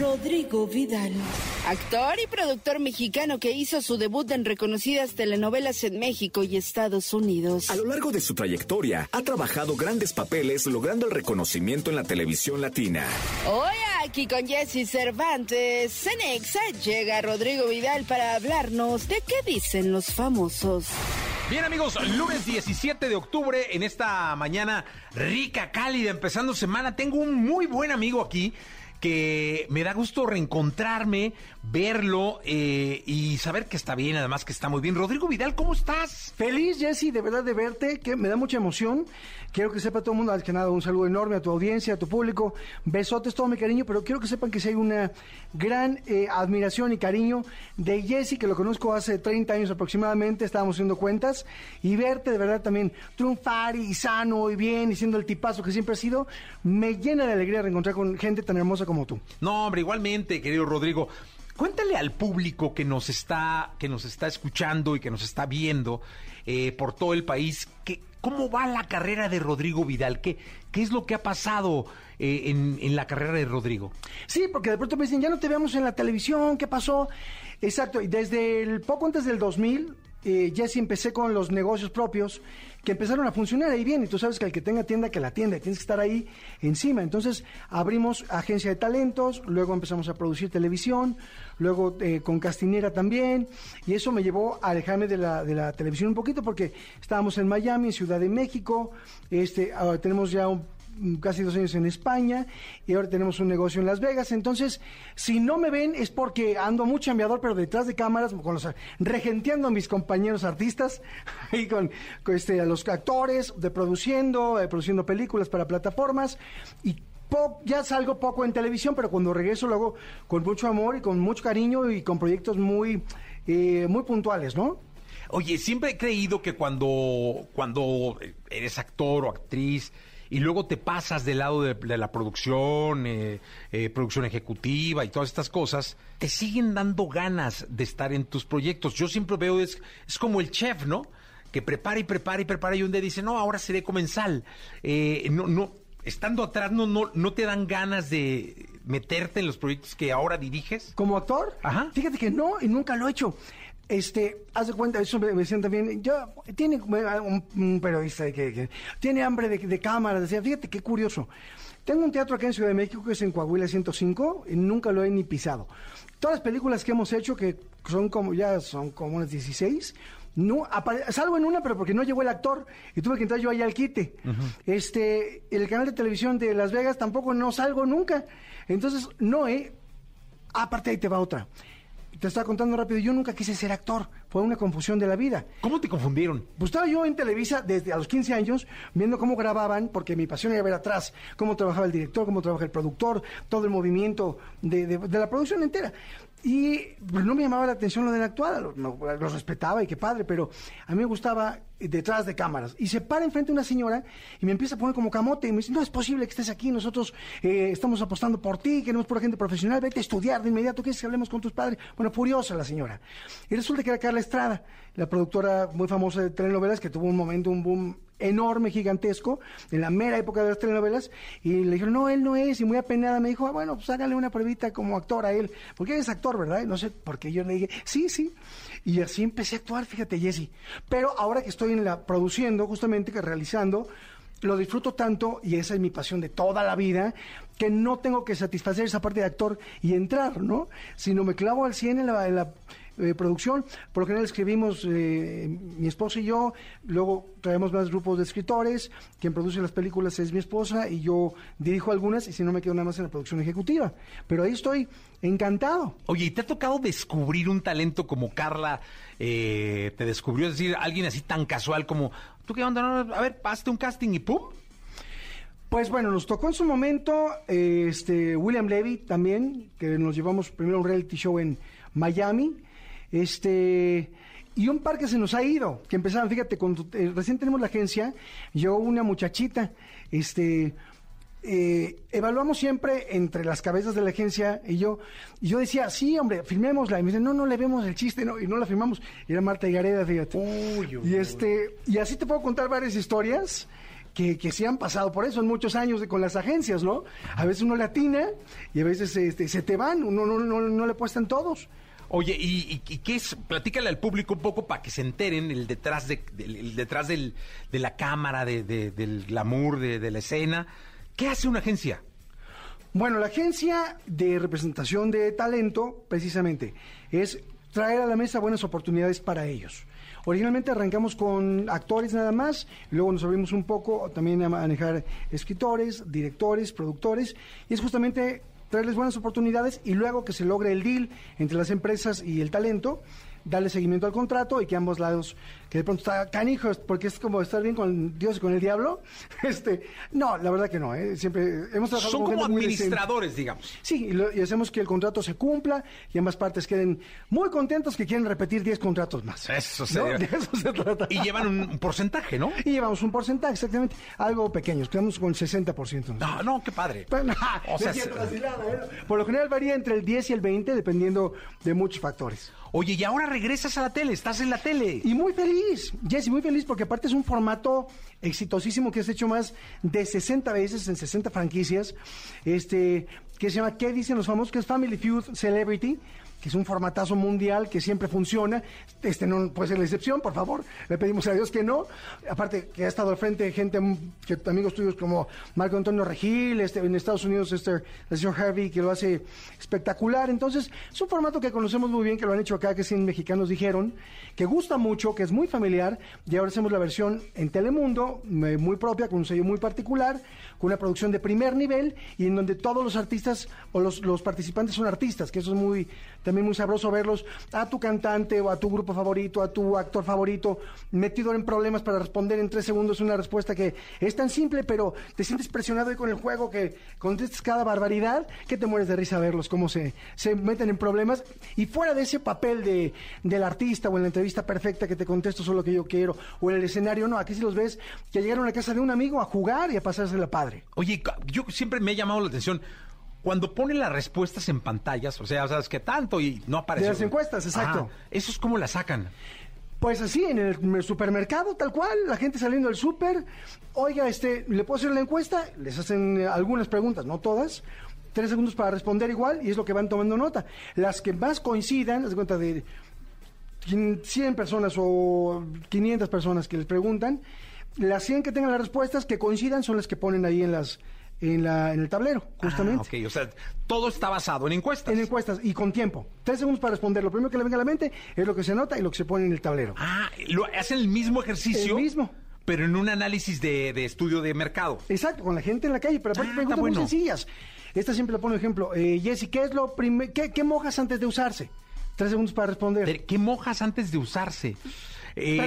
Rodrigo Vidal. Actor y productor mexicano que hizo su debut en reconocidas telenovelas en México y Estados Unidos. A lo largo de su trayectoria, ha trabajado grandes papeles logrando el reconocimiento en la televisión latina. Hoy aquí con Jesse Cervantes, en Nexa llega Rodrigo Vidal para hablarnos de qué dicen los famosos. Bien amigos, lunes 17 de octubre en esta mañana rica, cálida, empezando semana, tengo un muy buen amigo aquí que me da gusto reencontrarme, verlo eh, y saber que está bien, además que está muy bien. Rodrigo Vidal, ¿cómo estás? Feliz, Jesse, de verdad de verte, que me da mucha emoción. Quiero que sepa todo el mundo, al que nada, un saludo enorme a tu audiencia, a tu público, besotes, todo mi cariño, pero quiero que sepan que sí hay una gran eh, admiración y cariño de Jesse, que lo conozco hace 30 años aproximadamente, estábamos haciendo cuentas, y verte de verdad también triunfar y sano y bien, y siendo el tipazo que siempre has sido, me llena de alegría reencontrar con gente tan hermosa como tú. No, hombre, igualmente, querido Rodrigo. Cuéntale al público que nos está, que nos está escuchando y que nos está viendo eh, por todo el país que, cómo va la carrera de Rodrigo Vidal, qué, qué es lo que ha pasado eh, en, en, la carrera de Rodrigo. Sí, porque de pronto me dicen, ya no te vemos en la televisión, ¿qué pasó? Exacto, y desde el poco antes del 2000, eh, ya sí empecé con los negocios propios que empezaron a funcionar ahí bien. Y tú sabes que el que tenga tienda, que la tienda, tienes que estar ahí encima. Entonces abrimos agencia de talentos, luego empezamos a producir televisión, luego eh, con Castinera también. Y eso me llevó a alejarme de la, de la televisión un poquito porque estábamos en Miami, en Ciudad de México. Este, ahora tenemos ya un casi dos años en España y ahora tenemos un negocio en Las Vegas. Entonces, si no me ven es porque ando muy chambeador, pero detrás de cámaras, con los, regenteando a mis compañeros artistas y con, este, a los actores, de produciendo, eh, produciendo películas para plataformas y ya salgo poco en televisión, pero cuando regreso lo hago con mucho amor y con mucho cariño y con proyectos muy, eh, muy puntuales, ¿no? Oye, siempre he creído que cuando, cuando eres actor o actriz, y luego te pasas del lado de, de la producción, eh, eh, producción ejecutiva y todas estas cosas, te siguen dando ganas de estar en tus proyectos. Yo siempre veo, es, es como el chef, ¿no? Que prepara y prepara y prepara y un día dice, no, ahora seré comensal. Eh, no, no, estando atrás, no, no, ¿no te dan ganas de meterte en los proyectos que ahora diriges? ¿Como actor? Ajá. Fíjate que no, y nunca lo he hecho este, haz de cuenta, eso me, decían también, yo, tiene un, un periodista que, que, tiene hambre de, de cámara, decía, fíjate qué curioso. Tengo un teatro acá en Ciudad de México que es en Coahuila 105 y nunca lo he ni pisado. Todas las películas que hemos hecho, que son como, ya son como unas 16, no, salgo en una, pero porque no llegó el actor y tuve que entrar yo ahí al quite. Uh -huh. Este, el canal de televisión de Las Vegas tampoco no salgo nunca. Entonces, no, eh. Aparte ahí te va otra te estaba contando rápido, yo nunca quise ser actor, fue una confusión de la vida. ¿Cómo te confundieron? Pues estaba yo en Televisa desde a los 15 años viendo cómo grababan, porque mi pasión era ver atrás cómo trabajaba el director, cómo trabaja el productor, todo el movimiento de, de- de la producción entera. Y pues, no me llamaba la atención lo del actual, lo, no, lo respetaba y qué padre, pero a mí me gustaba detrás de cámaras. Y se para enfrente una señora y me empieza a poner como camote y me dice, no es posible que estés aquí, nosotros eh, estamos apostando por ti, queremos por gente profesional, vete a estudiar de inmediato, ¿quieres que hablemos con tus padres? Bueno, furiosa la señora. Y resulta que era Carla Estrada, la productora muy famosa de telenovelas que tuvo un momento, un boom enorme, gigantesco, en la mera época de las telenovelas, y le dijeron, no, él no es, y muy apenada me dijo, ah, bueno, pues hágale una pruebita como actor a él, porque eres actor, ¿verdad? No sé por qué yo le dije, sí, sí, y así empecé a actuar, fíjate, Jesse. Pero ahora que estoy en la produciendo, justamente, que realizando, lo disfruto tanto, y esa es mi pasión de toda la vida, que no tengo que satisfacer esa parte de actor y entrar, ¿no? Sino me clavo al 100 en la, en la, eh, producción. Por lo general escribimos eh, mi esposa y yo, luego traemos más grupos de escritores, quien produce las películas es mi esposa y yo dirijo algunas y si no me quedo nada más en la producción ejecutiva. Pero ahí estoy encantado. Oye, ¿y te ha tocado descubrir un talento como Carla eh, te descubrió? Es decir, alguien así tan casual como, ¿tú qué onda? No, a ver, pasaste un casting y ¡pum! Pues bueno, nos tocó en su momento eh, este William Levy también, que nos llevamos primero a un reality show en Miami. Este y un par que se nos ha ido, que empezaron, fíjate, cuando eh, recién tenemos la agencia, llegó una muchachita, este eh, evaluamos siempre entre las cabezas de la agencia y yo, y yo decía, sí, hombre, filmémosla. Y me dicen, no, no le vemos el chiste, no, y no la filmamos. Y era Marta Higareda, fíjate. y este, y así te puedo contar varias historias que, que sí han pasado por eso en muchos años de- con las agencias, ¿no? A veces uno le atina y a veces este, se te van, uno no, no, no le puestan todos. Oye, ¿y, y- qué es? Platícale al público un poco para que se enteren el detrás de, del- el detrás del, de la cámara, de, de- del glamour, de, la escena. ¿Qué hace una agencia? Bueno, la agencia de representación de talento, precisamente, es traer a la mesa buenas oportunidades para ellos. Originalmente arrancamos con actores nada más, luego nos abrimos un poco también a manejar escritores, directores, productores, y es justamente traerles buenas oportunidades y luego que se logre el deal entre las empresas y el talento, darle seguimiento al contrato y que ambos lados, que de pronto está canijos, porque es como estar bien con Dios y con el diablo. Este, no, la verdad que no, ¿eh? siempre hemos trabajado Son como administradores, digamos. Sí, y, lo- y hacemos que el contrato se cumpla y ambas partes queden muy contentos que quieren repetir 10 contratos más. Eso se, ¿No? De eso se trata. Y llevan un, porcentaje, ¿no? Y llevamos un porcentaje, exactamente, algo pequeño, quedamos con 60%. No, no, qué padre. O sea, se- ¿eh? Por lo general varía entre el 10 y el 20, dependiendo de muchos factores. Oye, y ahora regresas a la tele, estás en la tele. Y muy feliz, Jesse, muy feliz porque aparte es un formato exitosísimo que has hecho más de 60 veces en 60 franquicias, este, que se llama ¿Qué dicen los famosos? Que es Family Feud Celebrity, que es un formatazo mundial que siempre funciona. Este no puede ser la excepción, por favor. Le pedimos a Dios que no. Aparte que ha estado al frente gente, mm, que, amigos tuyos como Marco Antonio Regil, este, en Estados Unidos este, el señor Harvey, que lo hace espectacular. Entonces, es un formato que conocemos muy bien, que lo han hecho acá, que 100 mexicanos dijeron, que gusta mucho, que es muy familiar. Y ahora hacemos la versión en Telemundo, eh, muy propia, con un sello muy particular, con una producción de primer nivel y en donde todos los artistas o los, los participantes son artistas, que eso es muy también muy sabroso verlos a tu cantante o a tu grupo favorito, a tu actor favorito, metido en problemas para responder en tres segundos una respuesta que es tan simple, pero te sientes presionado ahí con el juego que contestas cada barbaridad que te mueres de risa verlos cómo se, se meten en problemas y fuera de ese papel de, del artista o en la entrevista perfecta que te contesto solo lo que yo quiero o en el escenario, no, aquí si los ves que llegaron a casa de un amigo a jugar y a pasársela padre. Oye, yo siempre me ha llamado la atención. Cuando ponen las respuestas en pantallas, o sea, sabes que tanto y no aparece. De las encuestas, exacto. Eso es como la sacan. Pues así, en el, supermercado, tal cual, la gente saliendo del súper, oiga, este, ¿le puedo hacer la encuesta? Les hacen eh, algunas preguntas, no todas, tres segundos para responder igual, y es lo que van tomando nota. Las que más coincidan, haz de cuenta de quin- 100 personas o 500 personas que les preguntan, las 100 que tengan las respuestas que coincidan son las que ponen ahí en las en, la, en el tablero, justamente. Ah, ok, o sea, todo está basado en encuestas. En encuestas y con tiempo. Tres segundos para responder. Lo primero que le venga a la mente es lo que se anota y lo que se pone en el tablero. Ah, lo, hacen el mismo ejercicio. El mismo. Pero en un análisis de, de estudio de mercado. Exacto, con la gente en la calle, pero aparte Ah, preguntas bueno. muy sencillas. Esta siempre la pongo ejemplo. Eh, Jessy, ¿qué es lo primer, qué, qué mojas antes de usarse? Tres segundos para responder. De- ¿Qué mojas antes de usarse? Eh.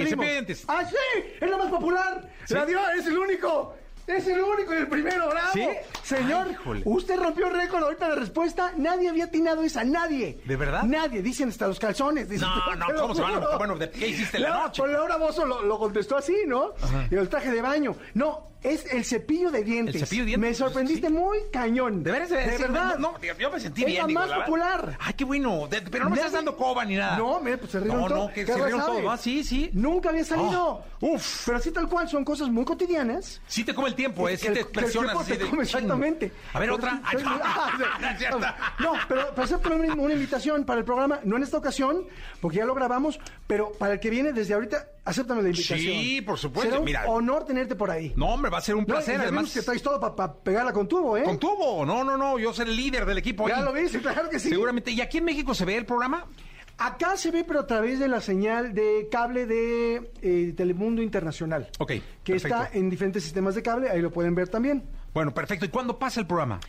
¡Ah, sí! ¡Es la más popular! ¿Sí? ¡La dio! ¡Es el único! ¡Es el único y el primero! ¡Bravo! ¿Sí? Señor, Ay, usted rompió récord ahorita de respuesta. Nadie había atinado esa, nadie. ¿De verdad? Nadie. Dicen hasta los calzones. Dicen, No, no, ¿cómo se van a- bueno, ¿de qué hiciste la Laura- noche? Pues Laura Bozo lo, lo contestó así, ¿no? Y el traje de baño. No, es el cepillo de dientes. ¿El cepillo de dientes? Me sorprendiste Sí. muy cañón. De veras, de sí, verdad. No, no, yo me sentí Es bien. la digo, más popular. Ay, qué bueno. De- pero no me estás dando coba ni nada. No, mira, pues se rieron No, todo. no, que ¿Qué se rieron todo. Ah, sí, sí. Nunca había salido. Ah, uf. Pero así tal cual, son cosas muy cotidianas. Sí te come el tiempo, ¿eh? Sí te presionas tiempo así te come exactamente. A ver, Pero otra. no es pero, pero una, una invitación para el programa, no en esta ocasión, porque ya lo grabamos, pero para el que viene desde ahorita, acéptame la invitación. Sí, por supuesto, Será un mira. honor tenerte por ahí. No, hombre, va a ser un No, placer. ya además, que traes todo para pegarla con tubo, ¿eh? con tubo. No, no, no. Yo seré el líder del equipo. Ya ahí. lo viste, claro que sí. Seguramente. ¿Y aquí en México se ve el programa? Acá se ve, pero a través de la señal de cable de eh, Telemundo Internacional. Ok, Que perfecto. está en diferentes sistemas de cable, ahí lo pueden ver también. Bueno, perfecto. ¿Y cuándo pasa el programa?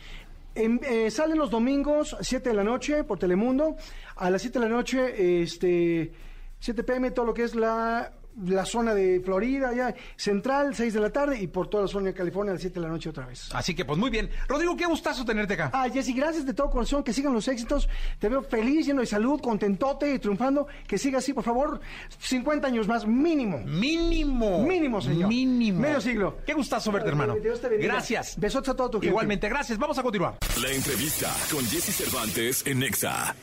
En- eh, salen los domingos, 7 de la noche, por Telemundo. A las 7 de la noche, este, 7 pm, todo lo que es la, la zona de Florida, ya, central, 6 de la tarde, y por toda la zona de California, a las 7 de la noche otra vez. Así que, pues muy bien. Rodrigo, qué gustazo tenerte acá. Ah, Jessy, gracias de todo corazón, que sigan los éxitos. Te veo feliz, lleno de salud, contentote y triunfando. Que siga así, por favor. 50 años más, mínimo. Mínimo. Mínimo, señor. Mínimo. Medio siglo. Qué gustazo verte, hermano. Dios te bendiga. Gracias. Besotes a toda tu gente. Igualmente, gracias. Vamos a continuar. La entrevista con Jesse Cervantes en Nexa.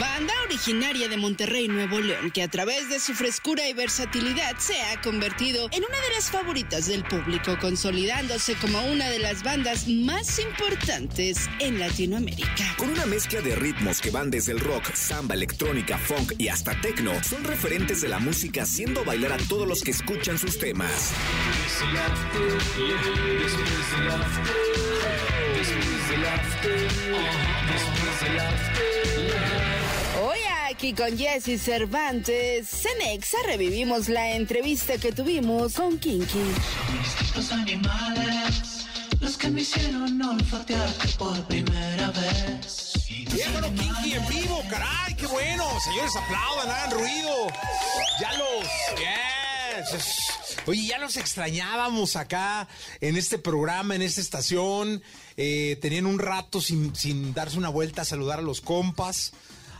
Banda originaria de Monterrey, Nuevo León, que a través de su frescura y versatilidad se ha convertido en una de las favoritas del público, consolidándose como una de las bandas más importantes en Latinoamérica. Con una mezcla de ritmos que van desde el rock, samba, electrónica, funk y hasta techno, son referentes de la música haciendo bailar a todos los que escuchan sus temas. Aquí con Jesse Cervantes, Cenexa revivimos la entrevista que tuvimos con Kinky. Los animales, los que me hicieron olfatearte por primera vez. Bien, bueno, Kinky en vivo, caray, qué bueno. Señores, aplaudan, hagan ruido. Ya los. Yes. Oye, ya los extrañábamos acá en este programa, en esta estación. Eh, tenían un rato sin, sin darse una vuelta a saludar a los compas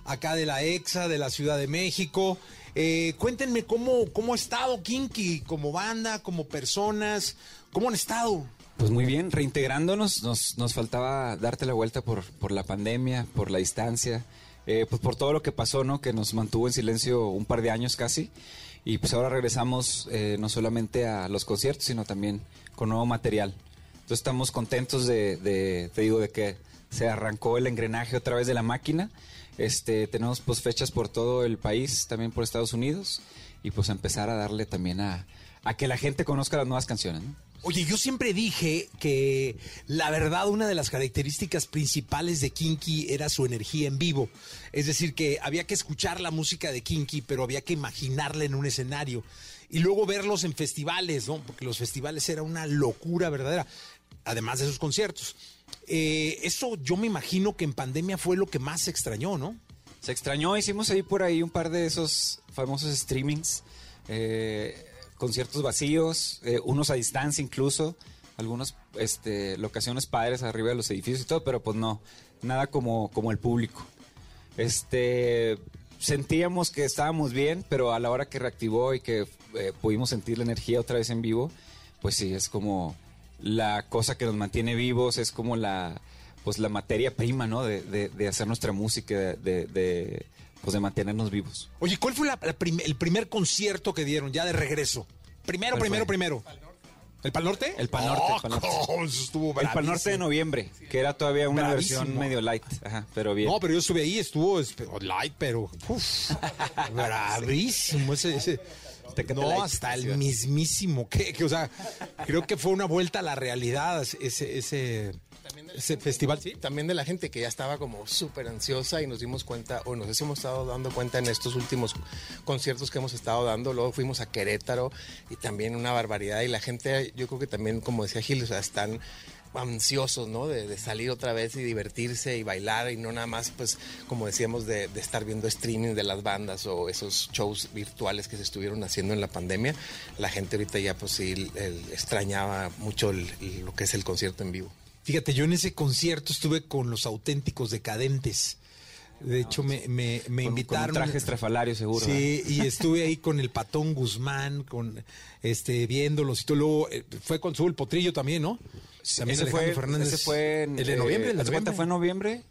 acá de la EXA, de la Ciudad de México. Eh, cuéntenme cómo, cómo ha estado Kinky, como banda, como personas, cómo han estado. Pues muy bien, reintegrándonos, nos, nos faltaba darte la vuelta por, por la pandemia, por la distancia, eh, pues por todo lo que pasó, ¿no? Que nos mantuvo en silencio un par de años casi. Y pues ahora regresamos eh, no solamente a los conciertos, sino también con nuevo material. Entonces estamos contentos de, de- te digo, de que se arrancó el engranaje otra vez de la máquina. Este, tenemos pues fechas por todo el país, también por Estados Unidos. Y pues empezar a darle también a, a que la gente conozca las nuevas canciones. Oye, yo siempre dije que la verdad una de las características principales de Kinky era su energía en vivo. Es decir, que había que escuchar la música de Kinky, pero había que imaginarla en un escenario. Y luego verlos en festivales, ¿no? Porque los festivales era una locura verdadera, además de sus conciertos. Eh, eso yo me imagino que en pandemia fue lo que más se extrañó, ¿no? Se extrañó, hicimos ahí por ahí un par de esos famosos streamings, eh, conciertos vacíos, eh, unos a distancia incluso, algunas este, locaciones padres arriba de los edificios y todo, pero pues no, nada como, como el público. Este, sentíamos que estábamos bien, pero a la hora que reactivó y que pudimos sentir la energía otra vez en vivo, pues sí, es como la cosa que nos mantiene vivos, es como la pues la materia prima, ¿no? De, de- de hacer nuestra música, de, de- de, pues de mantenernos vivos. Oye, ¿cuál fue la- la prim- el primer concierto que dieron ya de regreso? Primero, ¿Cuál primero, fue? primero. ¿El Pal Norte? El Pal Norte, el Pal Norte. Oh, estuvo El Pal Norte de noviembre, que era todavía una Bravísimo. versión medio light, ajá, pero bien. No, pero yo estuve ahí, estuvo espe- light, pero uf, bravísimo ese, no, hasta el mismísimo, que, que, o sea, creo que fue una vuelta a la realidad ese, ese, ese festival. Sí, también de la gente que ya estaba como súper ansiosa y nos dimos cuenta, o nos hemos estado dando cuenta en estos últimos conciertos que hemos estado dando. Luego fuimos a Querétaro y también una barbaridad. Y la gente, yo creo que también, como decía Gil, o sea, están ansiosos, ¿no? De, de salir otra vez y divertirse y bailar y no nada más, pues, como decíamos, de, de estar viendo streaming de las bandas o esos shows virtuales que se estuvieron haciendo en la pandemia. La gente ahorita ya, pues, sí, el- el- extrañaba mucho el- el- lo que es el concierto en vivo. Fíjate, yo en ese concierto estuve con los auténticos decadentes. De hecho, me, me, me Con- con un invitaron. traje estrafalario, seguro, Sí, y estuve ahí con el patón Guzmán, con este, viéndolos y todo. Luego eh, fue con su el potrillo también, ¿no? También ese, fue, Alejandro Fernández. ese fue en, el de noviembre, eh, el fue en noviembre.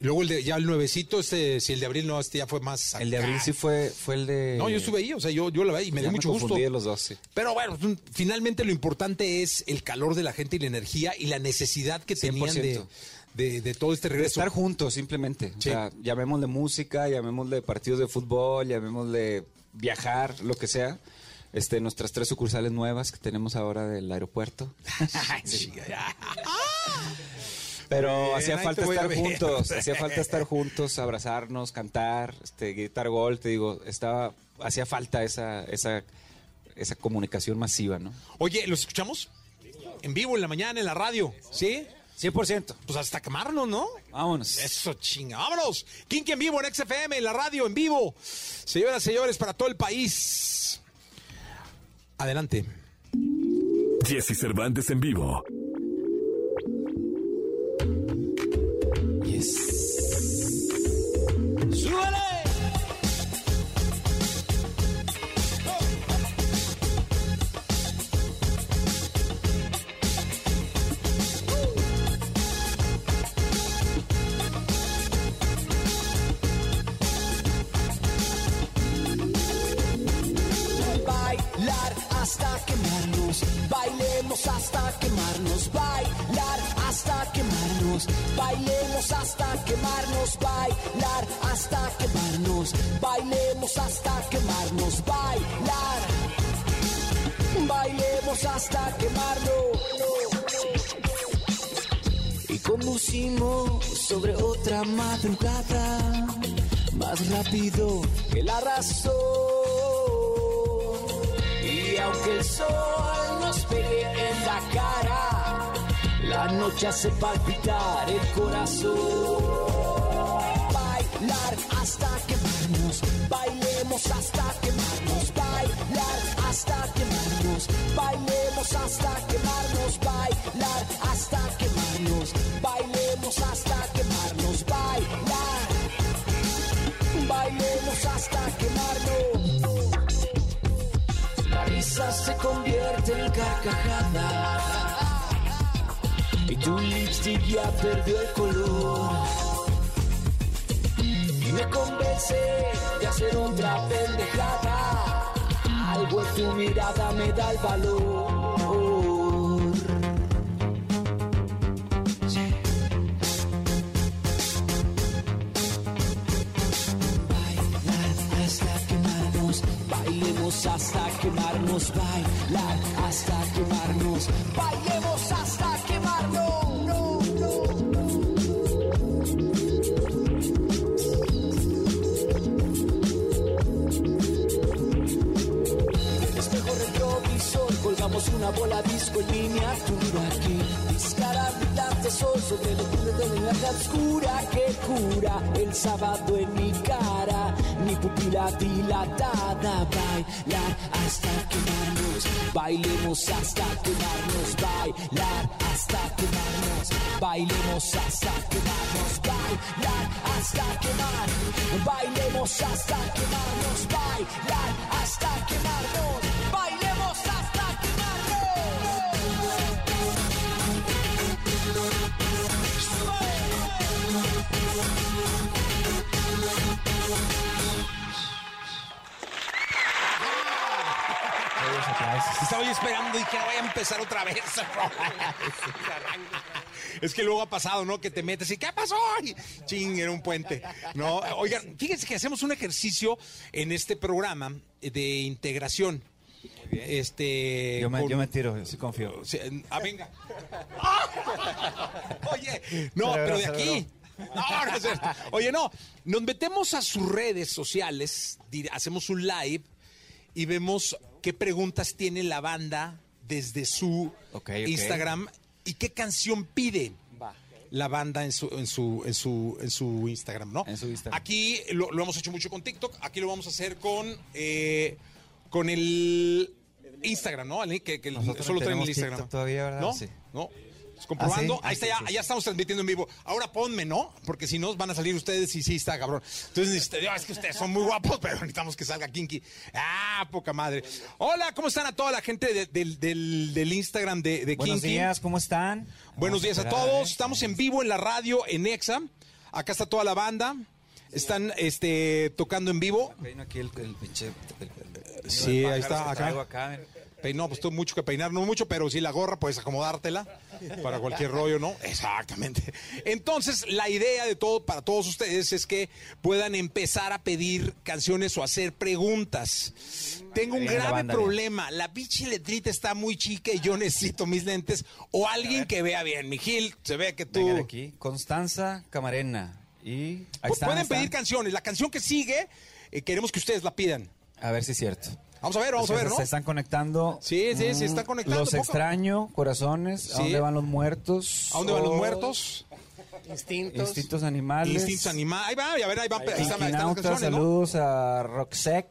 Y luego el de, ya el nuevecito, este, si el de abril no, este ya fue más. El de abril sí fue, fue el de. No, yo estuve ahí, o sea, yo, yo la vi y me dio mucho gusto. los dos, sí. Pero bueno, finalmente lo importante es el calor de la gente y la energía y la necesidad que tenían de, 100%. de, de todo este De regreso. estar juntos, simplemente. O sea, llamémosle música, llamémosle partidos de fútbol, llamémosle viajar, lo que sea. Este, nuestras tres sucursales nuevas que tenemos ahora del aeropuerto. Pero hacía falta estar juntos, hacía falta estar juntos, abrazarnos, cantar, este, gritar gol, te digo, estaba, hacía falta esa, esa, esa comunicación masiva, ¿no? Oye, ¿los escuchamos? En vivo, en la mañana, en la radio, ¿sí? 100%. Pues hasta quemarnos, ¿no? Vámonos. Eso, chinga. Vámonos. Kinky en vivo en XFM, en la radio en vivo. Señoras, señores, para todo el país. Adelante. Jesse Cervantes en vivo. Bailemos hasta quemarnos, bailar hasta quemarnos, bailemos hasta quemarnos, bailar, bailemos hasta quemarnos. Y conducimos sobre otra madrugada, más rápido que la razón. Y aunque el sol nos pegue en la cara, la noche hace palpitar el corazón. Bailar hasta quemarnos, bailemos hasta quemarnos, bailar hasta quemarnos, bailemos hasta quemarnos, bailar hasta quemarnos, bailemos hasta quemarnos, bailar, bailemos hasta quemarnos. La risa se convierte en carcajada y tu lipstick ya perdió el color. Y me convence de hacer otra pendejada. Algo en tu mirada me da el valor. Bailar hasta quemarnos, bailemos hasta quemarnos, bailar hasta quemarnos, bailemos hasta una bola disco en miniatura que discara brillante sol sobre los bordes de la oscura que cura el sábado en mi cara, mi pupila dilatada, bailar hasta quemarnos, bailemos hasta quemarnos, bailar hasta quemarnos, bailemos hasta quemarnos, bailar hasta quemar, bailemos hasta quemarnos, bailar hasta quemarnos, Estaba yo esperando y que vaya a empezar otra vez. es que luego ha pasado, ¿no? Que te metes y ¿qué pasó? Y ching, era un puente. No, oigan, fíjense que hacemos un ejercicio en este programa de integración. Este. Yo me, con- yo me tiro, sí confío. Sí, Ah, venga. Oye, no, pero de aquí. No, no es cierto. Oye, no, nos metemos a sus redes sociales, hacemos un live y vemos qué preguntas tiene la banda desde su. Instagram y qué canción pide la banda en su, en su, en su, en su Instagram, ¿no? En su Instagram. Aquí lo, lo hemos hecho mucho con TikTok, aquí lo vamos a hacer con, eh, con el Instagram, ¿no? Que, que solo traen el tenemos Instagram. TikTok todavía, ¿verdad? ¿No? Sí. ¿No? Comprobando, ¿Ah, sí? ahí está, ya, ya estamos transmitiendo en vivo. Ahora ponme, ¿no? Porque si no van a salir ustedes y sí está cabrón. Entonces, este, "Dios, es que ustedes son muy guapos, pero necesitamos que salga Kinky. Ah, poca madre. Hola, ¿cómo están a toda la gente de- del, del- del Instagram de, de Buenos Kinky? días, ¿cómo están? Buenos Vamos días a esperar, todos. ¿eh? Estamos en vivo en la radio en Exa. Acá está toda la banda. Están este, tocando en vivo. Aquí el, el pinche... el- Sí, ahí está, acá. Peinó, pues tengo mucho que peinar, no mucho, pero sí la gorra, puedes acomodártela para cualquier rollo, ¿no? Exactamente. Entonces, la idea de todo para todos ustedes es que puedan empezar a pedir canciones o hacer preguntas. Tengo un grave banda, problema. La pinche letrita está muy chica y yo necesito mis lentes o alguien que vea bien. Mi Gil, se ve que tú. Venga de aquí. Constanza Camarena. Y ahí Pu- están, Pueden están. pedir canciones. La canción que sigue, eh, queremos que ustedes la pidan. A ver si es cierto. Vamos a ver, vamos a ver, ¿no? Se están conectando. Sí, sí, se Mm, están conectando, Los extraño, corazones. Sí. ¿A dónde van los muertos? ¿A dónde van los Oh, muertos? Instintos. Instintos animales. Instintos animales. Ahí va, a ver, ahí va. Ahí están, están las saludos a Roxec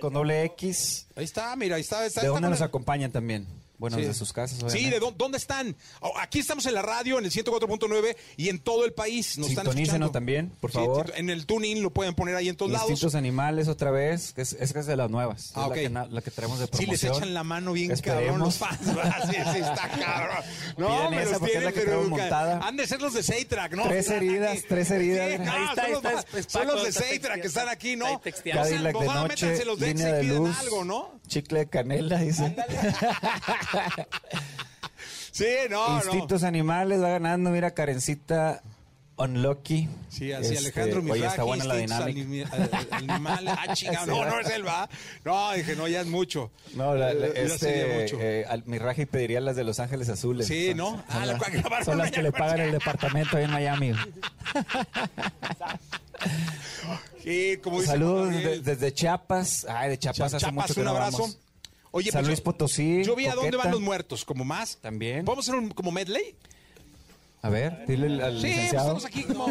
con doble X. Ahí está, mira, ahí está. está ¿De dónde nos acompañan también? Bueno, Sí. de sus casas, Sí, obviamente. ¿de dó- dónde están? Oh, Aquí estamos en la radio, en el 104.9 y en todo el país. Nos están Sintonícenos escuchando. también, por Sí, favor. En el tuning lo pueden poner ahí en todos lados. Instintos animales otra vez, que es, es que es de las nuevas. Ah, es ok. la, que, la que traemos de Sí, promoción. les echan la mano bien Esperemos. cabrón los fans. Sí, sí, está cabrón. No, me los tienen, la que pero montada. Han de ser los de Seitrack, ¿no? Tres heridas, tres heridas. Sí, no, Ahí está, son, ahí los, está, más- es son los de Seitrack que están aquí, ¿no? O sea, Cadillac de noche, los de línea de luz, algo, ¿no? chicle de canela, dice. Sí, no, Instintos animales, va ganando, mira, Karencita Unlucky. Sí, así Este, Alejandro Oye, está buena la dinámica. animi- eh, Animales. Ah, chingado. No, no es él, va. No, dije, no, ya es mucho. No, la- la- Eh, este, mucho. eh, al- mi raji pediría las de Los Ángeles Azules. Sí, ¿no? Son, Ah, la grabaron son las que le pagan el departamento ahí en Miami. Sí, como dice Saludos de- desde Chiapas. Ay, de Chiapas hace Chiapas, mucho que un no abrazo. vamos. Oye, San pues Luis Potosí. Yo vi a dónde van los muertos, como más. También. ¿Podemos hacer un como medley? A ver, dile al, Sí, pues licenciado. estamos aquí como...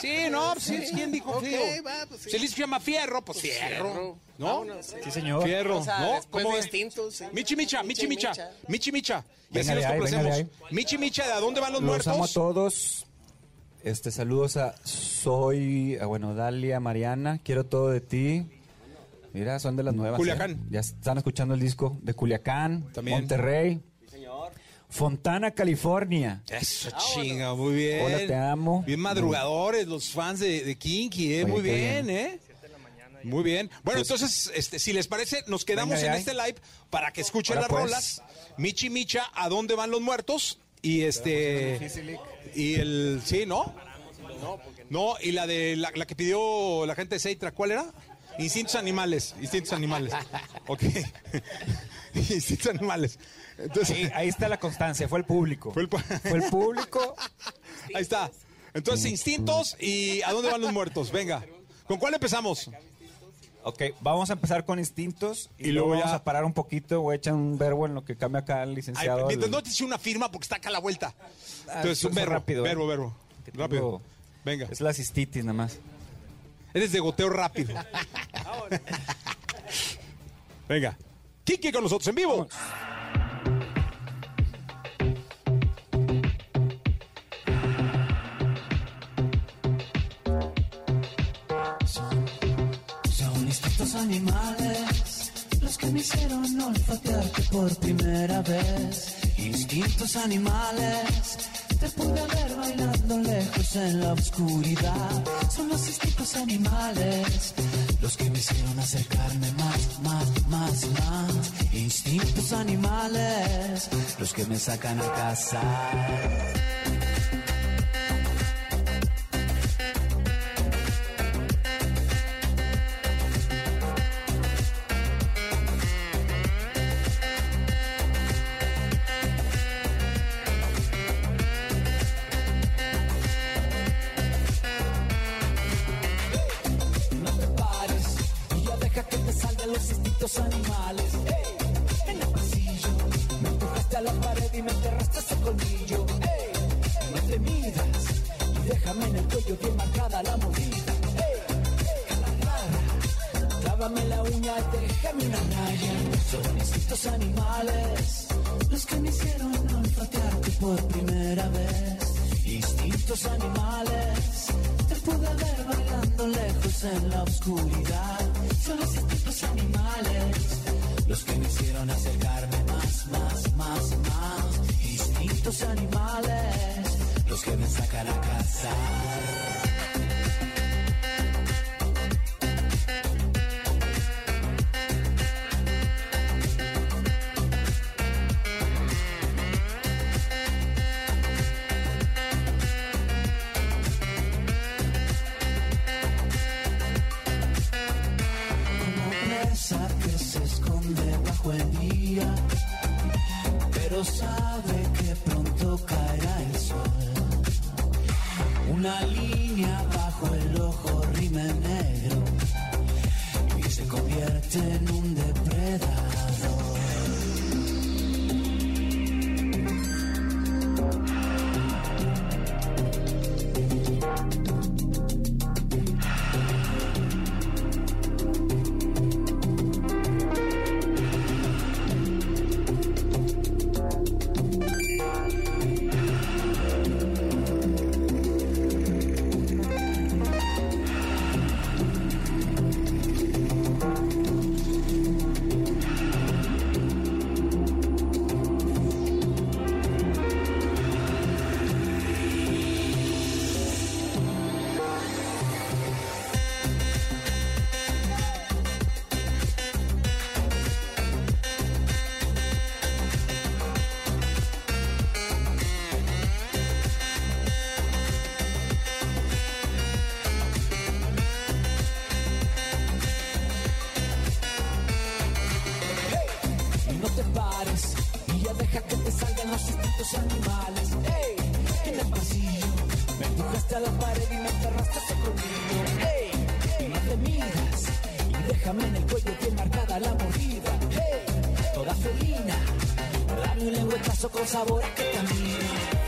Sí, no, pues, sí, ¿quién dijo Ok, va, pues sí. Se llama Fierro, pues Fierro. ¿No? Vámonos, sí. Sí, señor. Fierro, O sea, ¿no? después ¿Cómo de es? instintos. sí. Michi Micha, Michi Micha, Michi Micha. Y así los ahí, complacemos. Michi Micha, ¿de a dónde van los, Los amo a muertos? todos. Este, saludos a Soy, a, bueno, Dalia, Mariana, quiero todo de ti. Mira, son de las nuevas. Culiacán. ¿eh? Ya están escuchando el disco de Culiacán, También. Monterrey. Fontana, California. Eso, chinga, muy bien. Hola, te amo. Bien madrugadores los fans de, de Kinky, ¿eh? Oye, muy bien, bien. ¿eh? Muy bien. Bueno, Pues- entonces, este, si les parece, nos quedamos Venga en ahí. este live para que escuchen Ahora las pues. rolas. Michi Micha, ¿a dónde van los muertos? Y este. Y el. Sí, ¿no? No, y la de la, la que pidió la gente de Seitra, ¿cuál era? Instintos animales. Instintos animales. Ok. Instintos animales. Entonces. Sí, ahí está la constancia, fue el público. Fue el pu- Fue el público. Ahí está. Entonces, instintos y ¿a dónde van los muertos? Venga. ¿Con cuál empezamos? Ok, vamos a empezar con instintos y, Y luego luego vamos ya- a parar un poquito. Voy a echar un verbo en lo que cambia acá el Ay, licenciado. mientras el- no te eche una firma porque está acá a la vuelta. Entonces, eso un es verbo, rápido, ¿eh? verbo, verbo. Rápido. Venga. Es la cistitis nada más. Eres de goteo rápido. Venga. Kiki con nosotros en vivo. Son instintos animales los que me hicieron olfatearte por primera vez. Instintos animales, te pude ver bailando lejos en la oscuridad. Son los instintos animales los que me hicieron acercarme más, más, más más. Instintos animales los que me sacan a casa. Rara, clávame la uña, déjame una raya. Son instintos animales los que me hicieron olfatearte por primera vez. Instintos animales, te pude ver bailando lejos en la oscuridad. Son instintos animales los que me hicieron acercarme más, más, más, más. Instintos animales, los que me sacan a cazar. Ya deja que te salgan los instintos animales. ¡Ey! En el pasillo me empujaste a la pared y me enterraste colmillo. ¡Ey! No te miras y déjame en el cuello bien marcada la mordida. ¡Ey! Toda felina, dame un lengüetazo con sabor a ketamina. El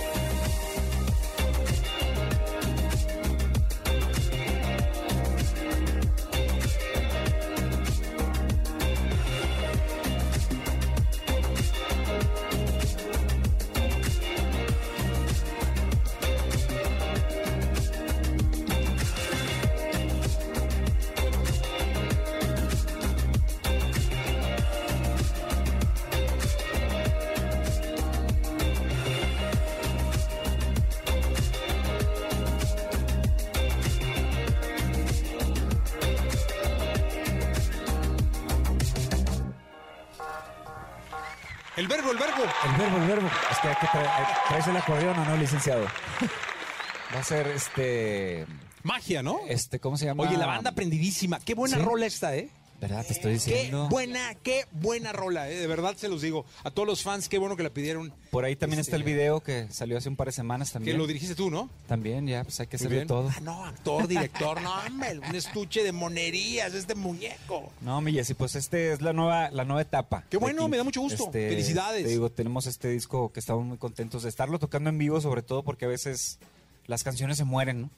acordeón o no, licenciado. Va a ser este. Magia, ¿no? Este, ¿cómo se llama? Oye, la banda prendidísima. Qué buena ¿Sí? rola esta, ¿eh? ¿Verdad? Te estoy Qué diciendo. buena, qué buena rola, ¿eh? De verdad se los digo. A todos los fans, qué bueno que la pidieron. Por ahí también está el Este, video que salió hace un par de semanas Que también. lo dirigiste tú, ¿no? También, ya, pues hay que hacer de todo. Ah, no, actor, director, no, hombre, un estuche de monerías, este muñeco. No, mi Jessy, pues este es la nueva, la nueva etapa. Qué bueno, King. me da mucho gusto. Felicidades. Te digo, tenemos este disco que estamos muy contentos de estarlo tocando en vivo, sobre todo porque a veces las canciones se mueren, ¿no?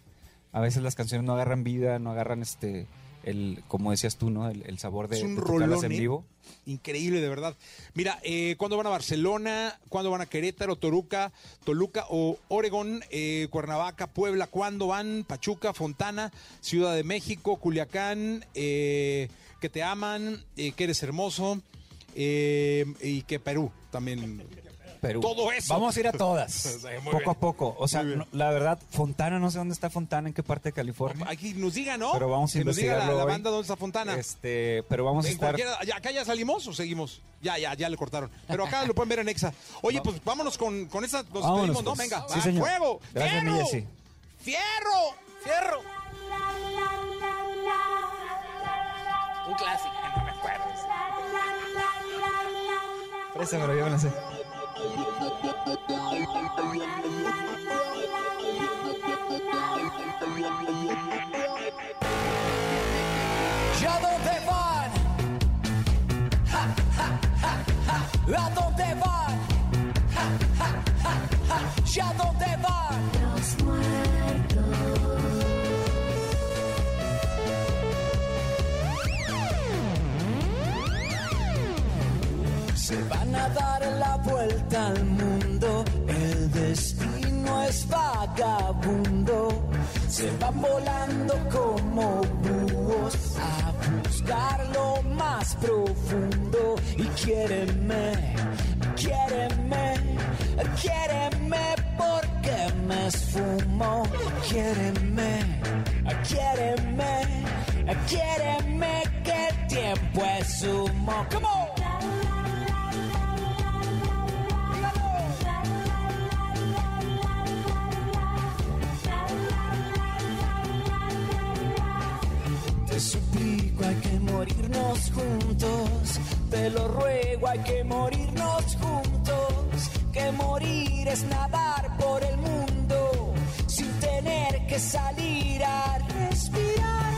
A veces las canciones no agarran vida, no agarran este el, como decías tú, ¿no? El, el sabor de, es un de tocarlas rolón, en ¿eh? vivo. Increíble, de verdad. Mira, eh, ¿cuándo van a Barcelona? ¿Cuándo van a Querétaro, Toruca, Toluca o Oregón, eh, Cuernavaca, Puebla? ¿Cuándo van? Pachuca, Fontana, Ciudad de México, Culiacán, eh, que te aman, que eres hermoso y que Perú también. Perú. Todo eso. Vamos a ir a todas. Poco bien. a poco. O sea, no- la verdad, Fontana, no sé dónde está Fontana, en qué parte de California. Aquí nos diga, ¿no? Pero vamos a que nos diga la, banda dónde está Fontana. Este, pero vamos a estar. ¿Acá ya salimos o seguimos? Ya, ya, ya le cortaron. Pero acá lo pueden ver en Exa. Oye, pues vámonos con, con esa. Nos Vámonos, despedimos, ¿no? pues. Venga, Sí, señor. fuego. Gracias, ¡Fierro! ¡Fierro! ¡Fierro! Un clásico. No me acuerdo. Préstamelo, yo me la sé se van a dar la vuelta al mundo es vagabundo. Se van volando como búhos a buscar lo más profundo. Y quiéreme, quiéreme, quiéreme porque me esfumo. Quiéreme, quiéreme, quiéreme que el tiempo es humo. Come on. Hay que morirnos juntos. Te lo ruego, hay que morirnos juntos. Que morir es nadar por el mundo sin tener que salir a respirar.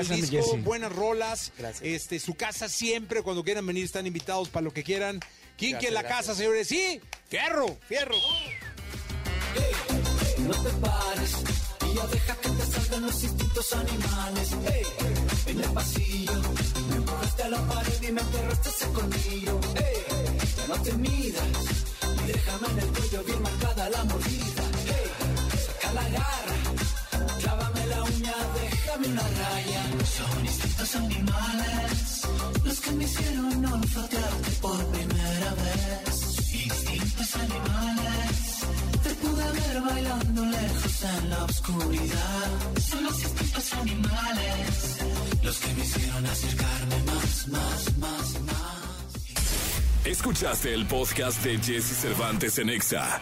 El gracias, mi disco, buenas rolas. Este, su casa siempre, cuando quieran venir, están invitados para lo que quieran. ¿Quién Gracias, quiere la gracias. casa, señores? Sí, fierro, fierro. No te pares y ya deja que te salgan los instintos animales. Hey, en el pasillo me empujaste a la pared y me enterraste ese colmillo. Hey, ya no te midas y déjame en el cuello bien marcada la mordida. Una raya. Son instintos animales los que me hicieron olfatearte por primera vez. Instintos animales. Te pude ver bailando lejos en la oscuridad. Son los instintos animales los que me hicieron acercarme más, más, más, más. Escuchaste el podcast de Jesse Cervantes en Exa.